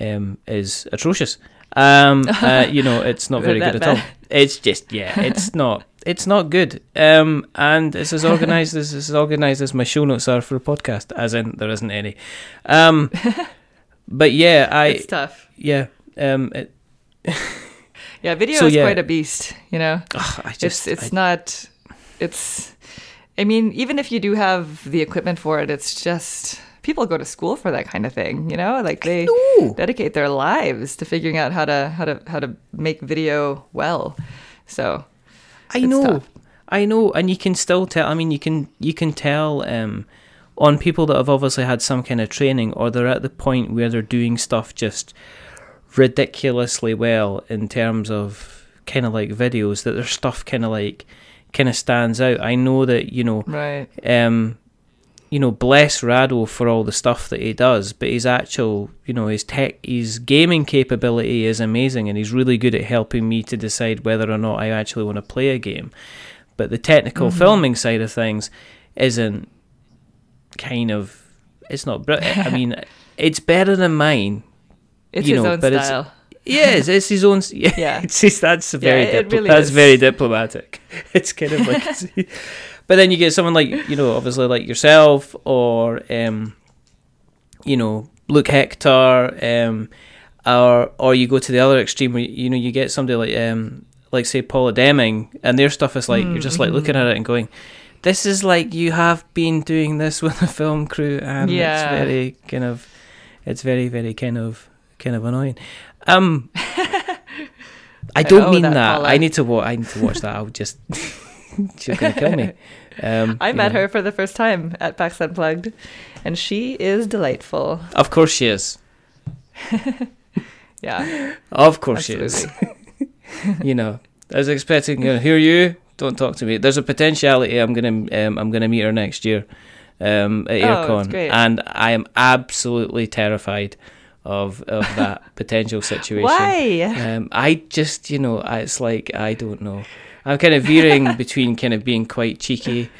um, is atrocious. Um, uh, you know, it's not very good at all. It's just yeah, it's not it's not good. Um, and it's as organized as as organized as my show notes are for a podcast, as in there isn't any. Um, but yeah, I it's tough. yeah. Um, it, Yeah, video So, is yeah. quite a beast, you know. ugh, I it's it's I- not it's i mean even if you do have the equipment for it it's just people go to school for that kind of thing you know like they dedicate their lives to figuring out how to how to how to make video well so I know, tough. I know, and you can still tell. I mean, you can you can tell um, on people that have obviously had some kind of training, or they're at the point where they're doing stuff just ridiculously well in terms of kind of like videos that their stuff kind of like kind of stands out. I know that you know right um, you know, bless Rahdo for all the stuff that he does, but his actual, you know, his tech, his gaming capability is amazing, and he's really good at helping me to decide whether or not I actually want to play a game. But the technical Mhm. filming side of things isn't kind of, it's not. br- I mean, it's better than mine. it's You his know, own but style Yeah, it's, it's his own. Yeah, Yeah. it's that's very Yeah, it diplo- really that's is. very diplomatic. It's kind of like, but then you get someone like you know, obviously like yourself or um, you know, Luke Hector, um, or or you go to the other extreme where you know you get somebody like um, like say Paula Deming, and their stuff is like you're just like Mhm. looking at it and going. This is like you have been doing this with a film crew, and Yeah. it's very kind of, it's very very kind of kind of annoying. Um, I don't know mean that, that. I need to watch. I need to watch that. I'll just. she's gonna kill me. Um, i met know. her for the first time at pax unplugged and she is delightful Of course she is. yeah Of course she is. you know, I was expecting. You know, Who are you? Don't talk to me. There's a potentiality. I'm gonna. Um, I'm gonna meet her next year. Um, at Oh, that's AireCon, great. and I am absolutely terrified of of that potential situation. why Um, I just, you know, it's like I don't know. I'm kind of veering between kind of being quite cheeky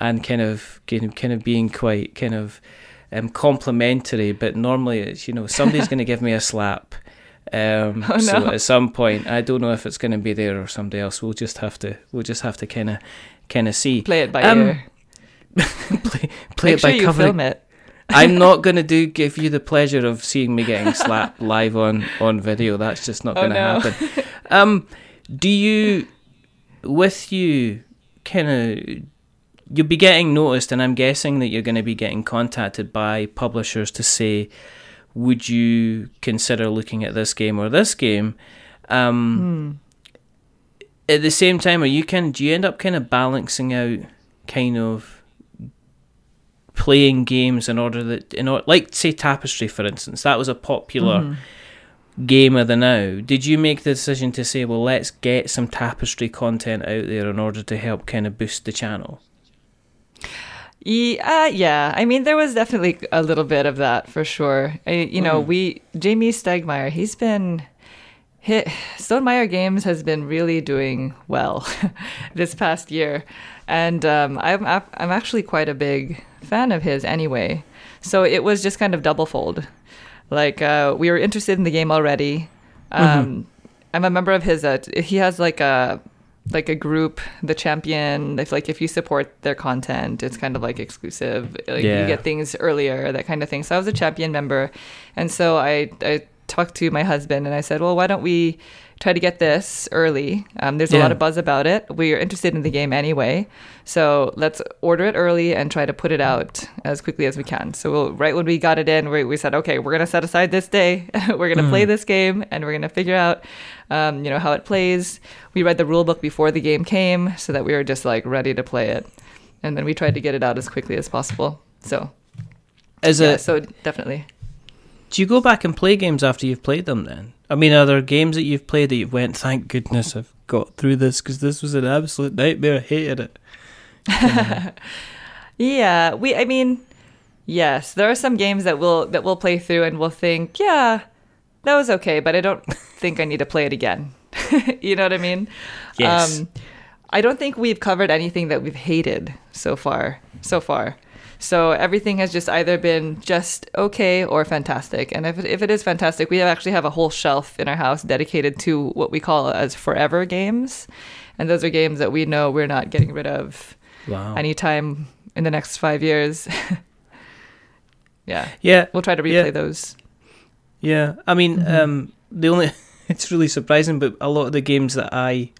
and kind of kind of, kind of being quite kind of um, complimentary. But normally, it's you know, somebody's going to give me a slap. Um, Oh, So at some point, I don't know if it's going to be there or somebody else. We'll just have to. We'll just have to kind of kind of see. play it by Um, ear play play make it sure by you covering. film it I'm not going to do give you the pleasure of seeing me getting slapped live on on video. That's just not Oh, going to no. happen. Um, Do you, with you, kind of, you'll be getting noticed, and I'm guessing that you're going to be getting contacted by publishers to say, would you consider looking at this game or this game? Um, Hmm. At the same time, are you kind? Do you end up kind of balancing out, kind of playing games in order that in order, like say Tapestry, for instance, that was a popular Mhm. Game of the now. Did you make the decision to say, well, let's get some Tapestry content out there in order to help kind of boost the channel? Yeah, uh, yeah. I mean, there was definitely a little bit of that for sure. I, you know, Mhm. we Jamey Stegmaier, he's been hit. Stonemaier Games has been really doing well this past year, and um, I'm I'm actually quite a big fan of his anyway. So it was just kind of double fold. Like uh, we were interested in the game already. Um, I'm a member of his. Uh, he has like a like a group, the champion. If like if you support their content, it's kind of like exclusive. Like Yeah. you get things earlier, that kind of thing. So I was a champion member, and so I I talked to my husband and I said, well, why don't we try to get this early? Um, there's a Yeah. lot of buzz about it. We are interested in the game anyway, so let's order it early and try to put it out as quickly as we can. So we'll, right when we got it in, we, we said, okay, we're gonna set aside this day. we're gonna play this game and we're gonna figure out, um, you know, how it plays. We read the rule book before the game came, so that we were just like ready to play it, and then we tried to get it out as quickly as possible. So Is yeah, so definitely. Do you go back and play games after you've played them? Then I mean, are there games that you've played that you've went, thank goodness I've got through this because this was an absolute nightmare. I hated it. Yeah, we. I mean, yes, there are some games that we'll that we'll play through and we'll think, yeah, that was okay, but I don't think I need to play it again. you know what I mean? Yes. Um, I don't think we've covered anything that we've hated so far. So far. So everything has just either been just okay or fantastic. And if it, if it is fantastic, we actually have a whole shelf in our house dedicated to what we call as forever games. And those are games that we know we're not getting rid of wow. anytime in the next five years. yeah, yeah, we'll try to replay Yeah. those. yeah. I mean, Mm-hmm. um, the only it's really surprising, but a lot of the games that I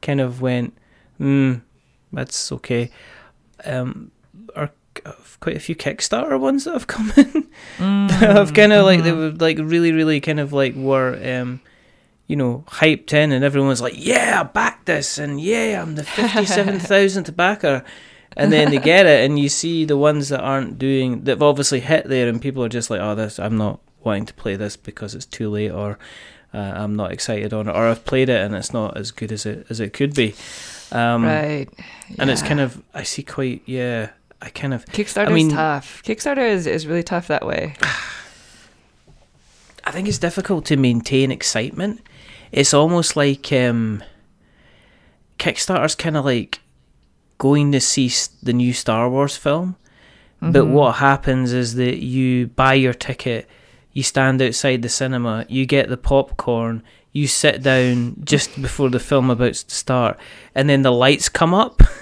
kind of went, hmm, that's okay. Um, are uh, quite a few Kickstarter ones that have come in. I've kind of like they Mm-hmm. were like really, really kind of like were um, you know, hyped in, and everyone was like, "Yeah, I backed this," and "Yeah, I'm the fifty-seven thousandth backer." And then they get it, and you see the ones that aren't doing that've obviously hit there, and people are just like, "Oh, this I'm not wanting to play this because it's too late," or uh, "I'm not excited on it," or "I've played it and it's not as good as it as it could be." Um, right. And it's kind of I see quite yeah. I kind of Kickstarter I mean- is tough. Kickstarter is, is really tough that way. I think it's difficult to maintain excitement. It's almost like um, Kickstarter's kind of like going to see the new Star Wars film, but Mhm. what happens is that you buy your ticket, you stand outside the cinema, you get the popcorn, you sit down just before the film about to start, and then the lights come up.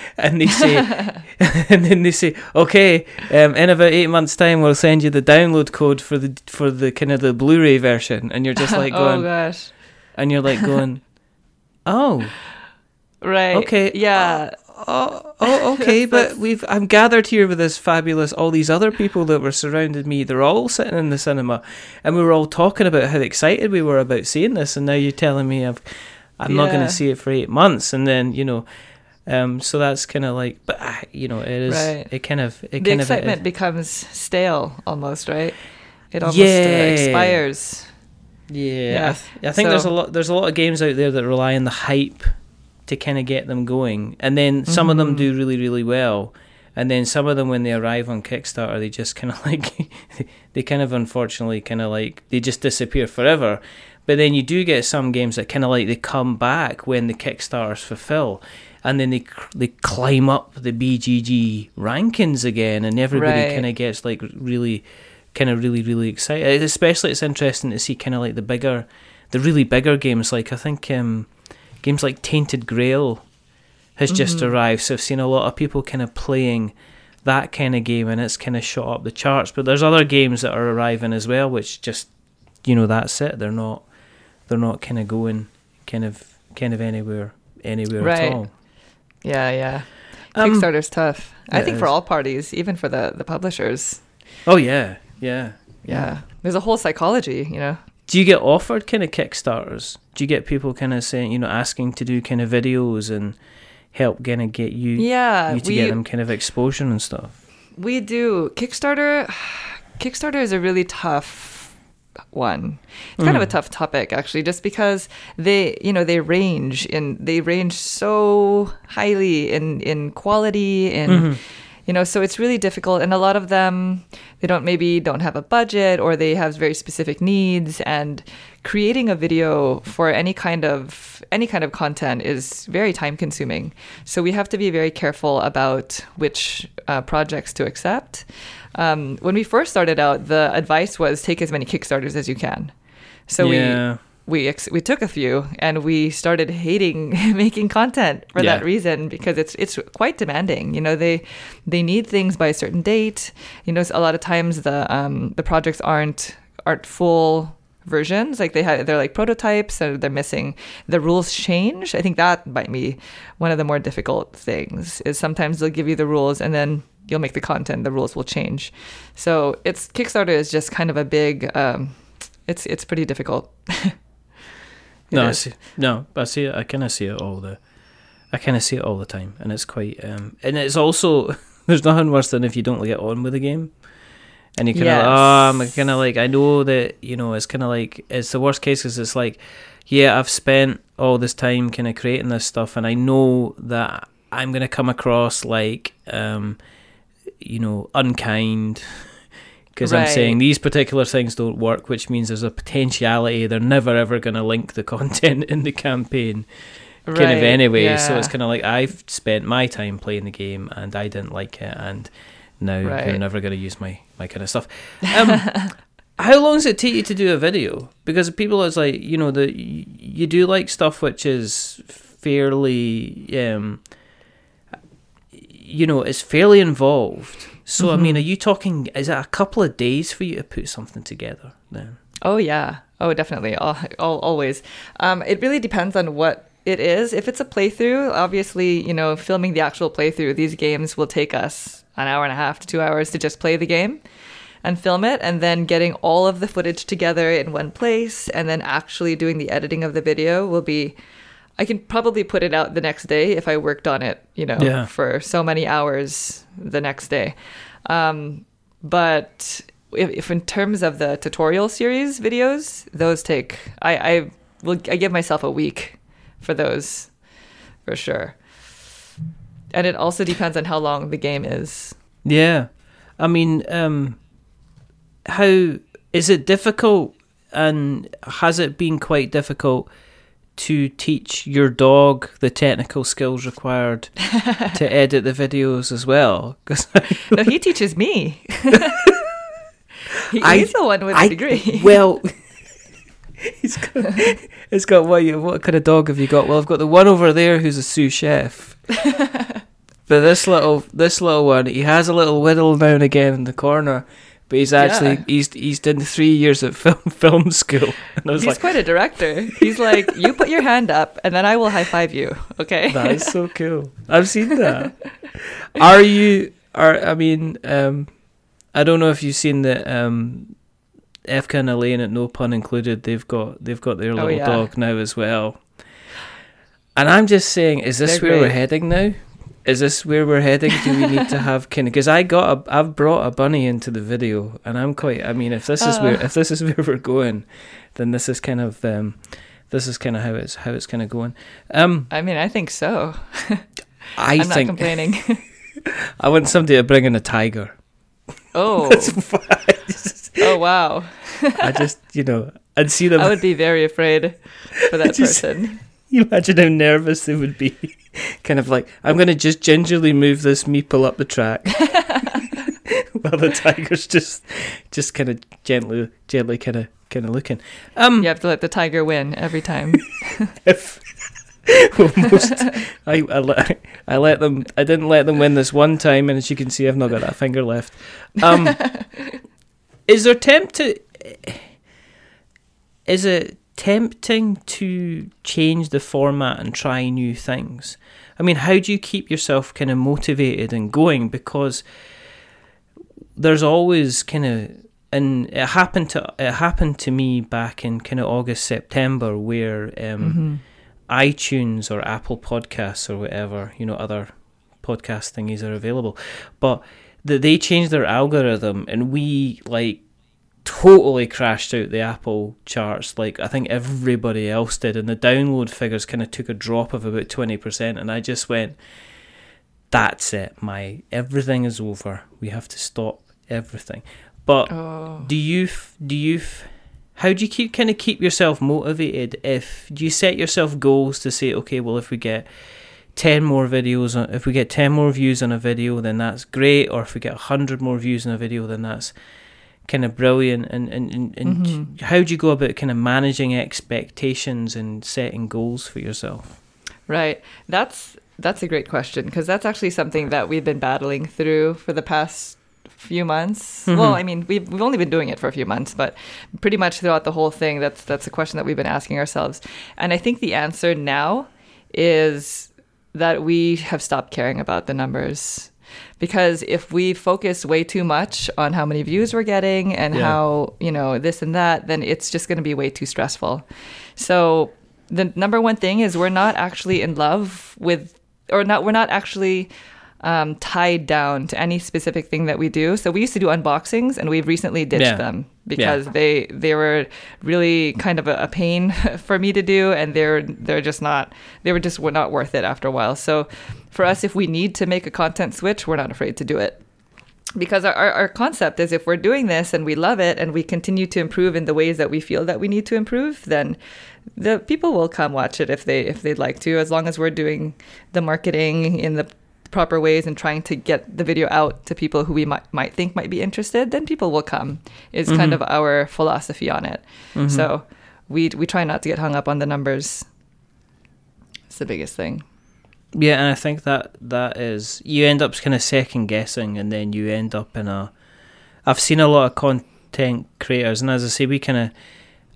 And they say, and then they say, okay, um, in about eight months' time, we'll send you the download code for the for the kind of the Blu-ray version, and you're just like oh going, gosh. and you're like going, oh, Right. Okay. Yeah. oh, oh, okay, but we've I'm gathered here with this fabulous all these other people that were surrounded me. They're all sitting in the cinema, and we were all talking about how excited we were about seeing this, and now you're telling me I've I'm not going to see it for eight months, and then you know. Um, so that's kind of like, but uh, you know, it is. Right. It kind of, it the kind of excitement becomes stale almost, right? It almost Yeah. uh, expires. Yeah, Yeah. I, th- I think there's a lot. There's a lot of games out there that rely on the hype to kind of get them going, and then some of them Mhm. do really, really well, and then some of them when they arrive on Kickstarter, they just kind of like they kind of unfortunately kind of like they just disappear forever. But then you do get some games that kind of like they come back when the Kickstarters fulfill, and then they they climb up the BGG rankings again, and everybody Right. kind of gets like really, kind of really really excited. Especially, it's interesting to see kind of like the bigger, the really bigger games. Like I think um, games like Tainted Grail has just Mhm. arrived, so I've seen a lot of people kind of playing that kind of game, and it's kind of shot up the charts. But there's other games that are arriving as well, which just you know that's it. They're not they're not kind of going kind of kind of anywhere anywhere Right. at all. Yeah, yeah. Um, Kickstarter's tough. I think for all parties, even for the the publishers. Oh yeah, yeah. Yeah. There's a whole psychology, you know. Do you get offered kind of Kickstarters? Do you get people kind of saying, you know, asking to do kind of videos and help kind of get you Yeah, you to we get them kind of exposure and stuff? we do Kickstarter. Kickstarter is a really tough one. It's kind of a Mm. tough topic actually, just because they, you know, they range in they range so highly in in quality and Mhm. you know so it's really difficult and a lot of them they don't maybe don't have a budget or they have very specific needs and creating a video for any kind of any kind of content is very time consuming so we have to be very careful about which uh, projects to accept um, when we first started out the advice was take as many kickstarters as you can so we yeah. we ex- we took a few and we started hating making content for Yeah. that reason because it's it's quite demanding. You know, they they need things by a certain date. You know, a lot of times the um the projects aren't aren't full versions like they have they're like prototypes so they're missing the rules change i think that might be one of the more difficult things is sometimes they'll give you the rules and then you'll make the content the rules will change so it's kickstarter is just kind of a big um it's it's pretty difficult It No, I see. No, I see it. I kind of see it all the. I kind of see it all the time, and it's quite. Um, and it's also there's nothing worse than if you don't get on with the game, and you kind of Yes. oh, I'm kind of like I know that you know it's kind of like it's the worst case because it's like, yeah, I've spent all this time kind of creating this stuff, and I know that I'm gonna come across like, um, you know, unkind. Because I'm saying these particular things don't work, which means there's a potentiality they're never ever going to link the content in the campaign kind of Right, anyway. So it's kind of like I've spent my time playing the game and I didn't like it, and now you're Right. never going to use my my kind of stuff. Um, how long does it take you to do a video? Because people, it's like you know the you do like stuff which is fairly, um, you know, it's fairly involved. So I Mm-hmm. mean, are you talking? Is it a couple of days for you to put something together? Then Oh yeah. Oh definitely. Al al always. Um, it really depends on what it is. If it's a playthrough, obviously, you know, filming the actual playthrough, these games will take us an hour and a half to two hours to just play the game and film it, and then getting all of the footage together in one place, and then actually doing the editing of the video will be. I can probably put it out the next day if I worked on it, you know, Yeah. for so many hours the next day. Um, but if, if in terms of the tutorial series videos, those take I I will I give myself a week for those for sure. And it also depends on how long the game is. Yeah, I mean, um, how is it difficult, and has it been quite difficult to teach your dog the technical skills required to edit the videos as well? Because No, he teaches me. he, I- he's the one with the degree. well. He's got, he's got what? You, what kind of dog have you got? Well, I've got the one over there who's a sous chef. but this little this little one, he has a little whittle now and again in the corner. But he's actually Yeah. he's he's done three years of film film school. And I was He's like, quite a director. He's like, you put your hand up, and then I will high five you. Okay. that is so cool. I've seen that. Are you? Are I mean, um, I don't know if you've seen the um, Efka and Elaine at No Pun Included. They've got they've got their little Oh, yeah. dog now as well. And I'm just saying, is this They're where we're heading now? Is this where we're heading? Do we need to have kind of? Because I got a, I've brought a bunny into the video, and I'm quite. I mean, if this is where Oh. if this is where we're going, then this is kind of um, this is kind of how it's how it's kind of going. Um, I mean, I think so. I I'm not complaining. I want somebody to bring in a tiger. oh. Just, Oh wow. I just you know and see them. I would be very afraid for that Just- person. You imagine how nervous they would be. kind of like I'm going to just gingerly move this meeple up the track, while the tiger's just just kind of gently gently kind of kind of looking. Um, You have to let the tiger win every time. if well, most I I let, I let them I didn't let them win this one time, and as you can see, I've not got that finger left. Um, is there tempt to? Is it tempting to change the format and try new things. I mean, how do you keep yourself kind of motivated and going? Because there's always kind of and it happened to it happened to me back in kind of August September where um, Mm-hmm. iTunes or Apple Podcasts or whatever you know other podcast thingies are available, but that they changed their algorithm and we like totally crashed out the Apple charts like I think everybody else did and the download figures kind of took a drop of about 20% and I just went that's it my everything is over we have to stop everything but Oh. do you do you how do you keep kind of keep yourself motivated if do you set yourself goals to say okay well if we get 10 more videos on, if we get 10 more views on a video then that's great or if we get 100 more views on a video then that's kind of brilliant and and, and, and Mhm. how do you go about kind of managing expectations and setting goals for yourself Right. That's that's a great question because that's actually something that we've been battling through for the past few months. Mhm. Well, I mean, we've we've only been doing it for a few months, but pretty much throughout the whole thing, that's that's a question that we've been asking ourselves. And I think the answer now is that we have stopped caring about the numbers. Because if we focus way too much on how many views we're getting and Yeah. how, you know, this and that, then it's just going to be way too stressful. So the number one thing is we're not actually in love with or not we're not actually um, tied down to any specific thing that we do so we used to do unboxings and we've recently ditched Yeah. them because they they were really kind of a, a pain for me to do and they're they're just not they were just were not worth it after a while so for us if we need to make a content switch we're not afraid to do it because our, our, our concept is if we're doing this and we love it and we continue to improve in the ways that we feel that we need to improve then the people will come watch it if they if they'd like to as long as we're doing the marketing in the proper ways and trying to get the video out to people who we might, might think might be interested then people will come is kind Mhm. of our philosophy on it Mhm. so we we try not to get hung up on the numbers it's the biggest thing Yeah, and I think that that is you end up kind of second guessing, and then you end up in a. I've seen a lot of content creators, and as I say, we kind of.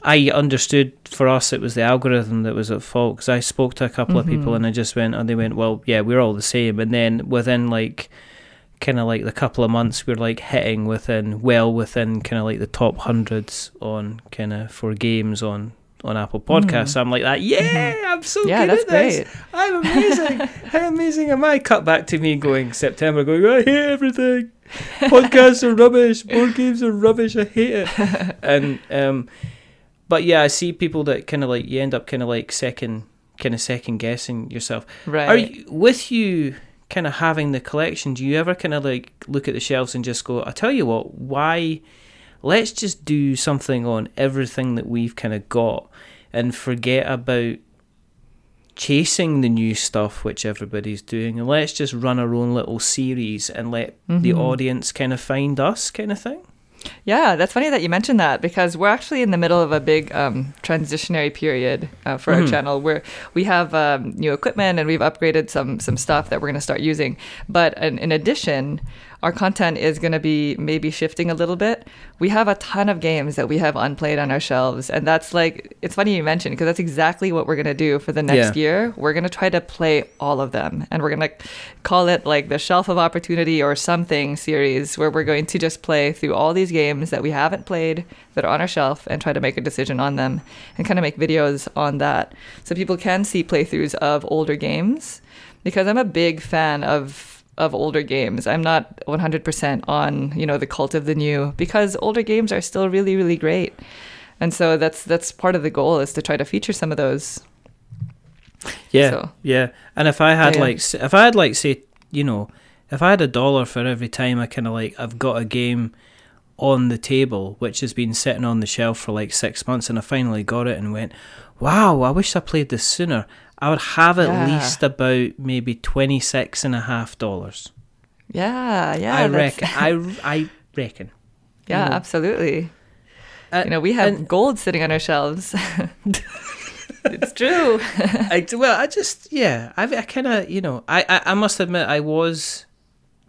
I understood for us it was the algorithm that was at fault because I spoke to a couple of people Mhm. and I just went and they went well yeah we're all the same and then within like kind of like the couple of months we're like hitting within well within kind of like the top hundreds on kind of for games on on Apple Podcasts Mhm. I'm like that yeah I'm so yeah good that's at this great I'm amazing. How amazing am I? Cut back to me going September, going, I hate everything. Podcasts are rubbish. Board games are rubbish. I hate it. And um, but yeah, I see people that kind of like you end up kind of like second, kind of second guessing yourself. right Are you with you? Kind of having the collection, do you ever kind of like look at the shelves and just go, I tell you what, why? Let's just do something on everything that we've kind of got and forget about chasing the new stuff which everybody's doing and let's just run our own little series and let the Mhm. audience kind of find us kind of thing Yeah, that's funny that you mentioned that because we're actually in the middle of a big um, transitionary period uh, for our Mhm. channel where we have um, new equipment and we've upgraded some some stuff that we're going to start using. But in, in addition, our content is going to be maybe shifting a little bit. We have a ton of games that we have unplayed on our shelves, and that's like it's funny you mentioned because that's exactly what we're going to do for the next Yeah. year. We're going to try to play all of them, and we're going to call it like the Shelf of Opportunity or something series, where we're going to just play through all these games that we haven't played that are on our shelf and try to make a decision on them and kind of make videos on that so people can see playthroughs of older games because I'm a big fan of of older games. I'm not 100% on, you know, the cult of the new because older games are still really really great. And so that's that's part of the goal is to try to feature some of those. yeah So- yeah and if i had Yeah, like s- if i had like say you know if i had a dollar for every time i kind of like i've got a game on the table which has been sitting on the shelf for like six months and i finally got it and went wow i wish i played this sooner i would have at Yeah. least about maybe 26 dollars. Yeah, yeah. i reckon i i reckon Yeah, you know. absolutely. Uh, You know, we have and- gold sitting on our shelves. it's true. I, well, I just yeah, I, I kind of you know, I, I I must admit I was,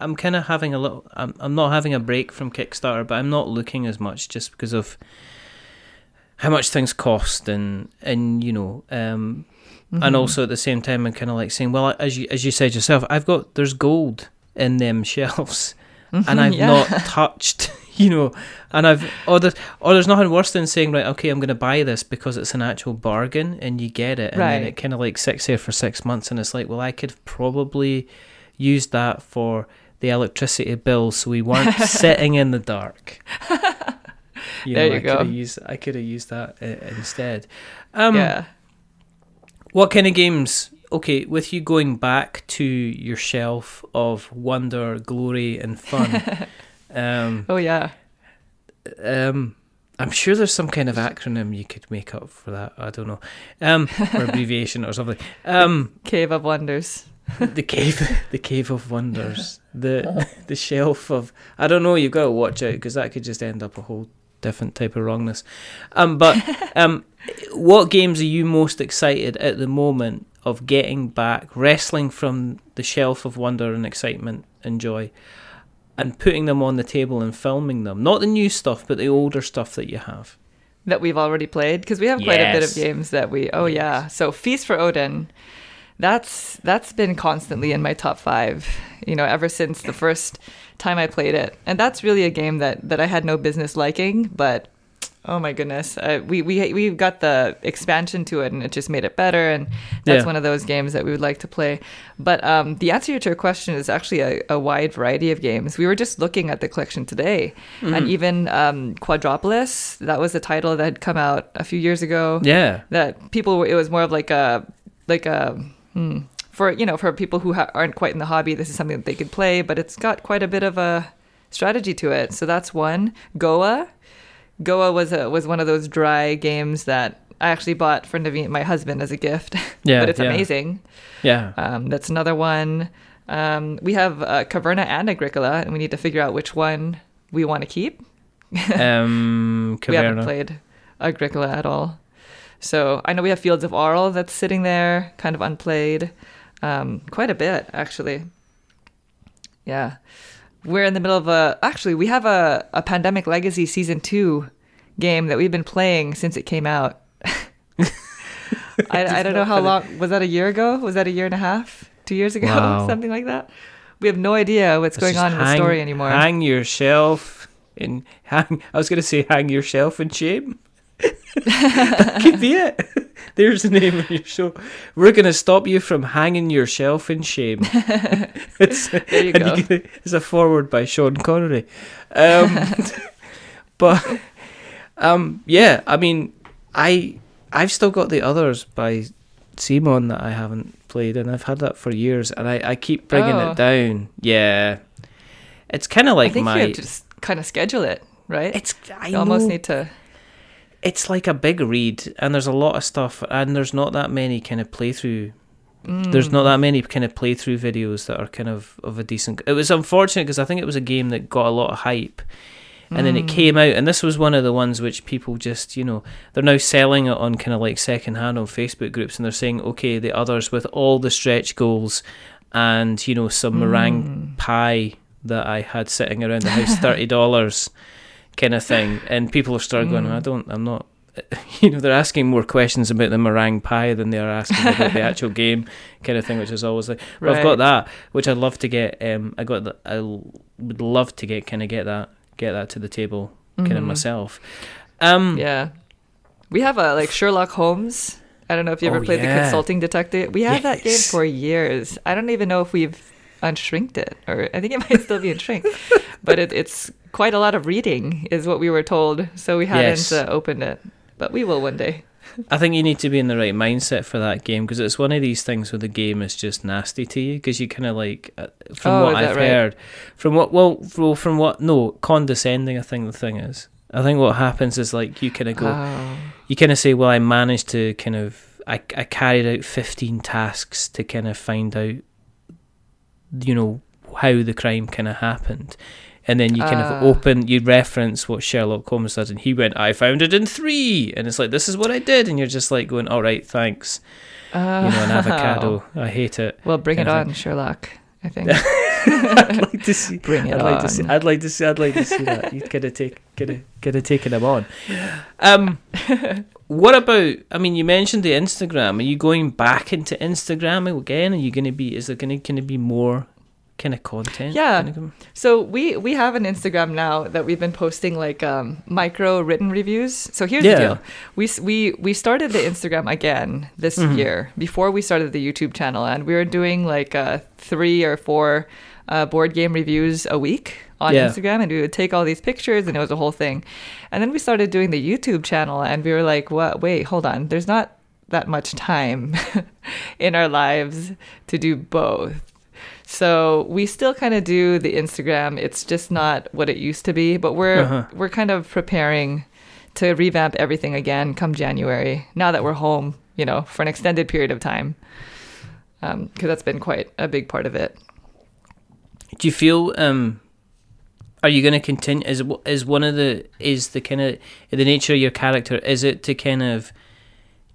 I'm kind of having a little, I'm I'm not having a break from Kickstarter, but I'm not looking as much just because of how much things cost and and you know um Mm-hmm. and also at the same time I'm kind of like saying well as you as you said yourself I've got there's gold in them shelves and I've Yeah. not touched you know and I've or there's, or there's nothing worse than saying right okay I'm going to buy this because it's an actual bargain and you get it and then Right. it kind of like sits there for 6 months and it's like well I could have probably used that for the electricity bill so we weren't sitting in the dark you There you I go. could have used I could have used that uh, instead um yeah. What kind of games? Okay, with you going back to your shelf of wonder, glory, and fun, um, Oh yeah. um, I'm sure there's some kind of acronym you could make up for that. I don't know, um, or abbreviation or something. Um, Cave of Wonders. the cave, the cave of wonders, the the shelf of. I don't know. You've got to watch out because that could just end up a whole different type of wrongness. Um, but um, what games are you most excited at the moment of getting back, wrestling from the shelf of wonder and excitement and joy, and putting them on the table and filming them? Not the new stuff, but the older stuff that you have. that we've already played because we have quite a bit of games that we oh yeah so feast for odin that's that's been constantly in my top five you know ever since the first time i played it. And that's really a game that that i had no business liking but oh my goodness uh, we we we got the expansion to it and it just made it better. And that's Yeah. one of those games that we would like to play. But um, the answer to your question is actually a, a wide variety of games. We were just looking at the collection today. Mm-hmm. and even um, quadropolis that was a title that had come out a few years ago. Yeah, that people it was more of like a like a for you know for people who ha- aren't quite in the hobby this is something that they could play but it's got quite a bit of a strategy to it so that's one goa goa was a was one of those dry games that I actually bought for Naveen, my husband, as a gift. Yeah, but it's yeah. amazing. yeah. Um, that's another one. Um, we have uh, Caverna and Agricola, and we need to figure out which one we want to keep. Um, We haven't played Agricola at all. So I know we have Fields of Arle that's sitting there, kind of unplayed. Um, quite a bit, actually. Yeah. We're in the middle of a. Actually, we have a, a Pandemic Legacy Season 2 game that we've been playing since it came out. I, I don't know how long. Was that a year ago? Was that a year and a half? Two years ago? Wow. Something like that? We have no idea what's Let's going on in the story anymore. Hang your shelf in hang. I was going to say hang your shelf in shame. That could be it. There's the name of your show. We're going to stop you from hanging yourself in shame. it's, There you go. can- it's a forward by Sean Connery. Um, but um, yeah, I mean, I I've still got the others by CMON that I haven't played, and I've had that for years, and I, I keep bringing Oh. it down. Yeah, it's kind of I like think my. you have to just kind of schedule it, right? it's I you almost know, need to. It's like a big read, and there's a lot of stuff, and there's not that many kind of playthrough. There's Mm. not that many kind of playthrough videos that are kind of of a decent. It was unfortunate because I think it was a game that got a lot of hype, and then it Mm. came out, and this was one of the ones which people just you know they're now selling it on kind of like second hand on Facebook groups, and they're saying okay, the others with all the stretch goals, and you know some meringue Mm. pie that I had sitting around the house, thirty dollars, kind of thing, and people are starting going, Mm. I don't, I'm not. You know, they're asking more questions about the meringue pie than they are asking about the actual game, kind of thing, which is always like. But I've got that, which I'd love to get. Um, I got. The, I would love to get kind of get that get that to the table, kind of Mhm. myself. Um, Yeah. We have a like Sherlock Holmes. I don't know if you ever Oh, played the consulting detective. We had that game for years. I don't even know if we've unshrinked it, or I think it might still be in shrink. but it, it's quite a lot of reading, is what we were told. So we hadn't Yes. uh, opened it, but we will one day. I think you need to be in the right mindset for that game because it's one of these things where the game is just nasty to you because you kind of like, uh, from Oh, what I've right? heard, from what well, well, from what no condescending. I think the thing is, I think what happens is like you kind of go, Oh. you kind of say, well, I managed to kind of, I, I carried out 15 tasks to kind of find out, you know, how the crime kind of happened. And then you kind Ah. of open, you reference what Sherlock Holmes does, and he went, I found it in three. And it's like, this is what I did. And you're just like going, all right, thanks. You know, an avocado. I hate it. Well, bring it on, Sherlock. I think. I'd like to see. Bring it I'd like to see. I'd like to see. I'd like to see that. Take could have could have taken him on. Um, what about? I mean, you mentioned the Instagram. Are you going back into Instagram again? Are you going to be? Is there going to be more kind of content? Yeah. gonna come? So we we have an Instagram now that we've been posting like um, micro written reviews. So here's Yeah. the deal: we we we started the Instagram again this Mhm. year before we started the YouTube channel, and we were doing like uh, three or four uh, board game reviews a week on Yeah. Instagram, and we would take all these pictures, and it was a whole thing. And then we started doing the YouTube channel, and we were like, "What? Wait, hold on. There's not that much time in our lives to do both." So we still kind of do the Instagram. It's just not what it used to be, but we're Uh-huh. we're kind of preparing to revamp everything again come January. Now that we're home, you know, for an extended period of time, because that's been quite a big part of it. Do you feel? Um, are you going to continue? Is is one of the is the kind of the nature of your character? Is it to kind of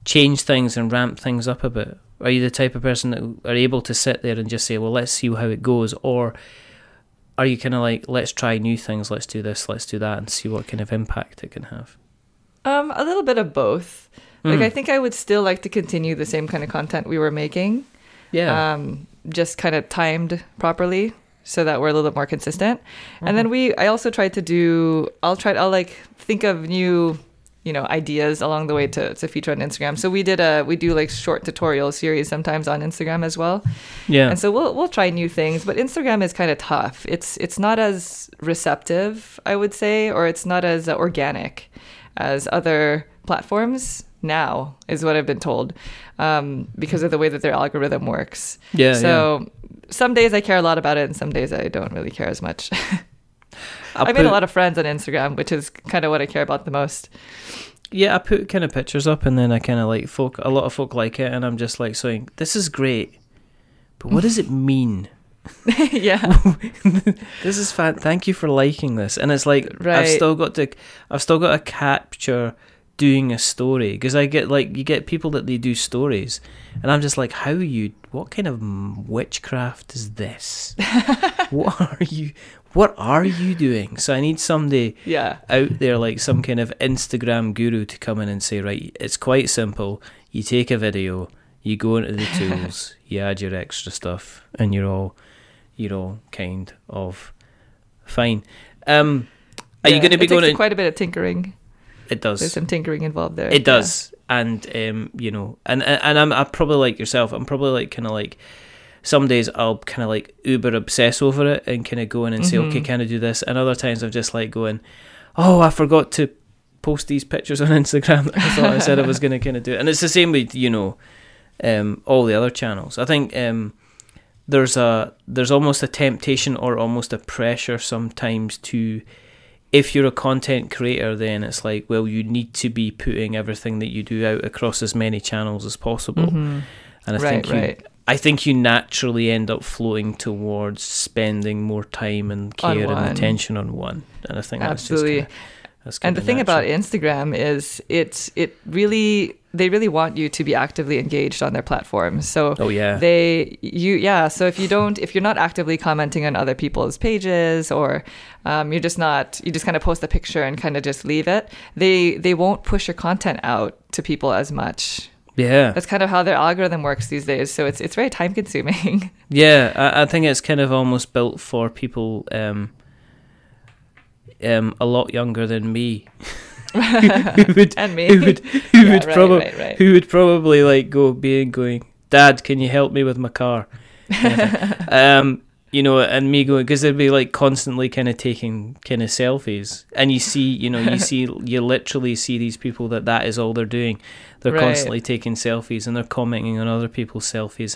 change things and ramp things up a bit? Are you the type of person that are able to sit there and just say, "Well, let's see how it goes," or are you kind of like, "Let's try new things. Let's do this. Let's do that, and see what kind of impact it can have." Um, a little bit of both. Like Mm. I think I would still like to continue the same kind of content we were making. Yeah. um, just kind of timed properly so that we're a little bit more consistent. And Mm-hmm. then we, I also tried to do, I'll try, I'll like think of new, you know, ideas along the way to, to feature on Instagram. So we did a, we do like short tutorial series sometimes on Instagram as well. yeah. And so we'll, we'll try new things, but Instagram is kind of tough. It's, it's not as receptive, I would say, or it's not as organic as other platforms now is what I've been told um, because of the way that their algorithm works. yeah. So some days I care a lot about it, and some days I don't really care as much. I'll I made a lot of friends on Instagram, which is kind of what I care about the most. Yeah, I put kind of pictures up, and then I kind of like folk. A lot of folk like it, and I'm just like saying, "This is great," but what does it mean? yeah, this is fan. Thank you for liking this, and it's like right. I've still got to, I've still got to capture doing a story because I get like you get people that they do stories, and I'm just like, how are you? What kind of witchcraft is this? what are you? What are you doing? So I need somebody yeah, out there like some kind of Instagram guru to come in and say, right, it's quite simple. You take a video, you go into the tools, you add your extra stuff, and you're all you're all kind of fine. Um, are you going to be it going? In, quite a bit of tinkering. it does. There's some tinkering involved there. It does, and um, you know, and and and I'm, I'm probably like yourself. I'm probably like kind of like some days I'll kind of like uber obsess over it and kind of go in and say, okay, Mhm. can I do this? And other times I'm just like going, oh, I forgot to post these pictures on Instagram. that I thought I said I was going to kind of do it, and it's the same with you know, um, all the other channels. I think um, there's a there's almost a temptation or almost a pressure sometimes to if you're a content creator then it's like well you need to be putting everything that you do out across as many channels as possible Mhm. and i Right, think you right. I think you naturally end up floating towards spending more time and care and attention on one and i think Absolutely. that's just kinda, that's And the kinda thing about. Instagram is it's it really they really want you to be actively engaged on their platform. So oh yeah they you yeah so if you don't if you're not actively commenting on other people's pages or um, you're just not you just kind of post a picture and kind of just leave it they they won't push your content out to people as much yeah that's kind of how their algorithm works these days so it's it's very time consuming Yeah, I, I think it's kind of almost built for people um, um, a lot younger than me. who would, and me who would, who Yeah, would right, probably, right, right. who would probably like go being going, Dad, can you help me with my car? Kind of thing. um, you know, and me going because they'd be like constantly kind of taking kind of selfies, and you see, you know, you see, you literally see these people that that is all they're doing. They're Right. constantly taking selfies and they're commenting on other people's selfies,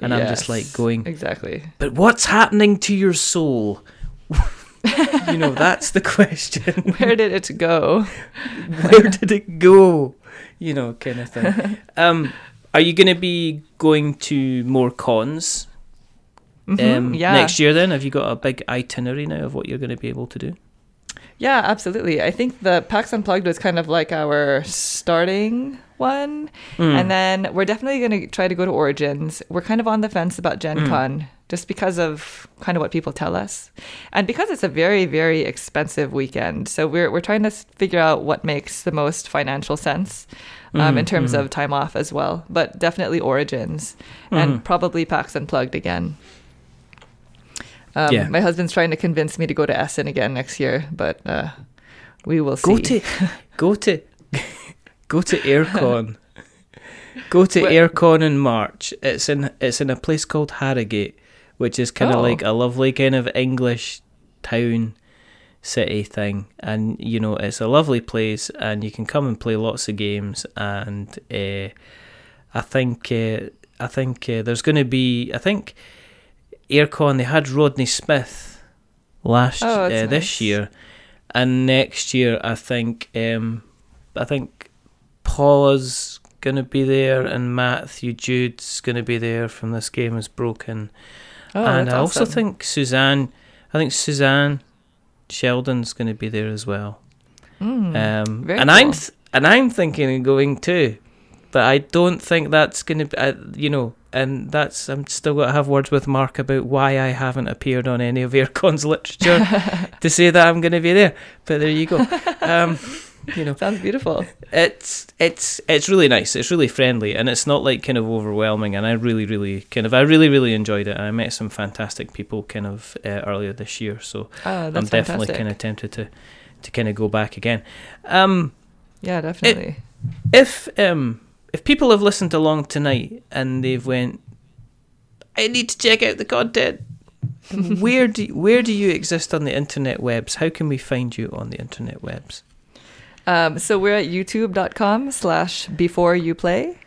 and I'm just like going, exactly but what's happening to your soul? you know, that's the question. where did it go Where did it go? You know, kind of thing. Um, are you going to be going to more cons Mhm, um, yeah next year then? Have you got a big itinerary now of what you're going to be able to do? Yeah, absolutely. I think the PAX Unplugged was kind of like our starting one. Mm. And then we're definitely going to try to go to Origins. We're kind of on the fence about Gen Mm. Con just because of kind of what people tell us. And because it's a very, very expensive weekend. So we're, we're trying to figure out what makes the most financial sense um, Mhm, in terms mhm. of time off as well. But definitely Origins and probably PAX Unplugged again. Um, Yeah. My husband's trying to convince me to go to Essen again next year, but uh, we will see. Go to, go to, go to AireCon. Go to AireCon in March. It's in it's in a place called Harrogate, which is kind of Oh. like a lovely kind of English town city thing, and you know it's a lovely place, and you can come and play lots of games, and uh, I think uh, I think uh, there's going to be I think AireCon they had Rodney Smith last Oh, uh, that's this year, and next year I think um, I think Paula's gonna be there, and Matthew Jude's gonna be there from this game is broken, Oh, and I also awesome. think Suzanne, I think Suzanne Sheldon's gonna be there as well. Mm, Um, and I'm th- and I'm thinking of going too, but I don't think that's going to be, uh, you know, and that's I'm still going to have words with Mark about why I haven't appeared on any of AireCon's literature to say that I'm going to be there. But there you go. Um, you know, Sounds beautiful. it's it's it's really nice. It's really friendly, and it's not like kind of overwhelming. And I really, really kind of I really, really enjoyed it. I met some fantastic people kind of uh, earlier this year, so Oh, I'm definitely fantastic. kind of tempted to to kind of go back again. Um, Yeah, definitely. if um if people have listened along tonight and they've went i need to check out the content where do where do you exist on the internet webs how can we find you on the internet webs Um, so we're at youtube.com slash before you play.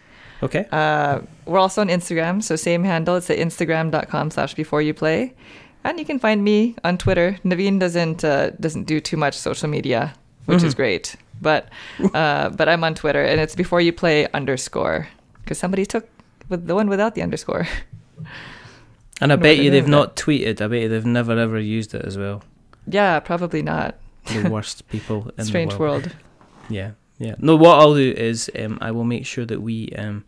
okay Uh, we're also on Instagram, so same handle. It's at instagram.com slash before you play. And you can find me on Twitter. Naveen doesn't uh, doesn't do too much social media, which is Mhm. great. But uh, but I'm on Twitter, and it's before you play underscore because somebody took with the one without the underscore. and i bet you they've not tweeted i bet you they've never ever used it as well yeah, probably not. the worst people in Strange the world world. Yeah, yeah. No, what I'll do is um, I will make sure that we um,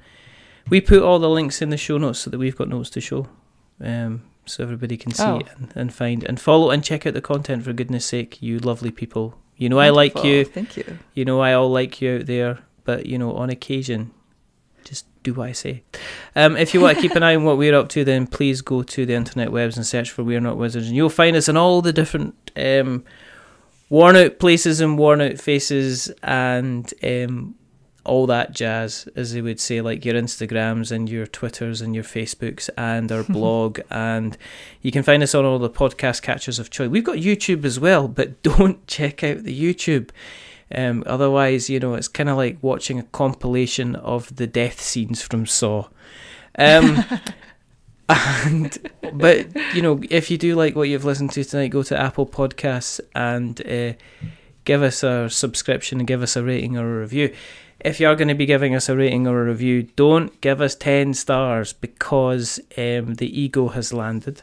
we put all the links in the show notes so that we've got notes to show, um, so everybody can see Oh. and, and find and follow and check out the content for goodness sake, you lovely people. You know I like you. Thank you. You know I all like you out there, but you know on occasion, just do what I say. Um, if you want to keep an eye on what we're up to, then please go to the internet webs and search for We're Not Wizards, and you'll find us in all the different um, worn out places and worn out faces and um, all that jazz, as they would say, like your Instagrams and your Twitters and your Facebooks and our blog. And you can find us on all the podcast catchers of choice. We've got YouTube as well, but don't check out the YouTube. Um, otherwise, you know, it's kind of like watching a compilation of the death scenes from Saw. Um, and but you know, if you do like what you've listened to tonight, go to Apple Podcasts and uh, give us a subscription and give us a rating or a review. If you are going to be giving us a rating or a review, don't give us ten stars because um, the ego has landed,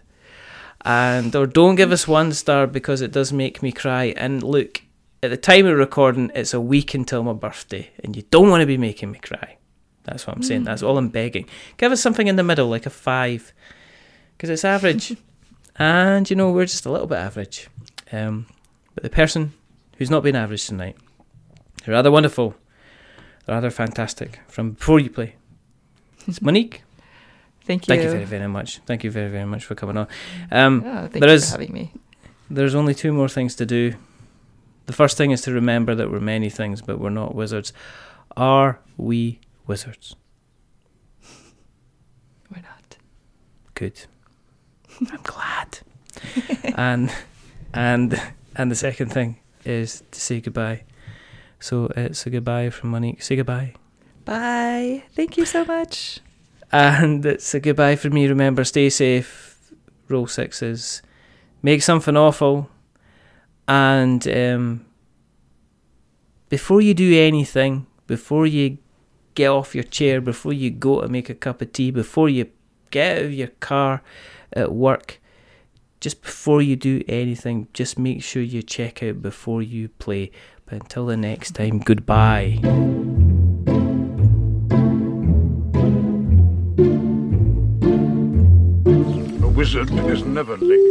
and or don't give us one star because it does make me cry. And look, at the time of recording, it's a week until my birthday, and you don't want to be making me cry. That's what I'm saying. That's all I'm begging. Give us something in the middle, like a five, because it's average, and you know we're just a little bit average. Um, but the person who's not been average tonight, rather wonderful, rather fantastic. From before you play, it's Monique. Thank you. Thank you very very much. Thank you very very much for coming on. Um, Oh, thank there you is- for having me. there's only two more things to do. The first thing is to remember that we're many things, but we're not wizards. Are we wizards? We're not. Good. I'm glad. and and and the second thing is to say goodbye. So it's a goodbye from Monique. Say goodbye. Bye. Thank you so much. And it's a goodbye from me. Remember, stay safe. Roll sixes. Make something awful. And um, before you do anything, before you get off your chair, before you go to make a cup of tea, before you get out of your car at work, just before you do anything, just make sure you check out before you play. But until the next time, goodbye. A wizard is never late.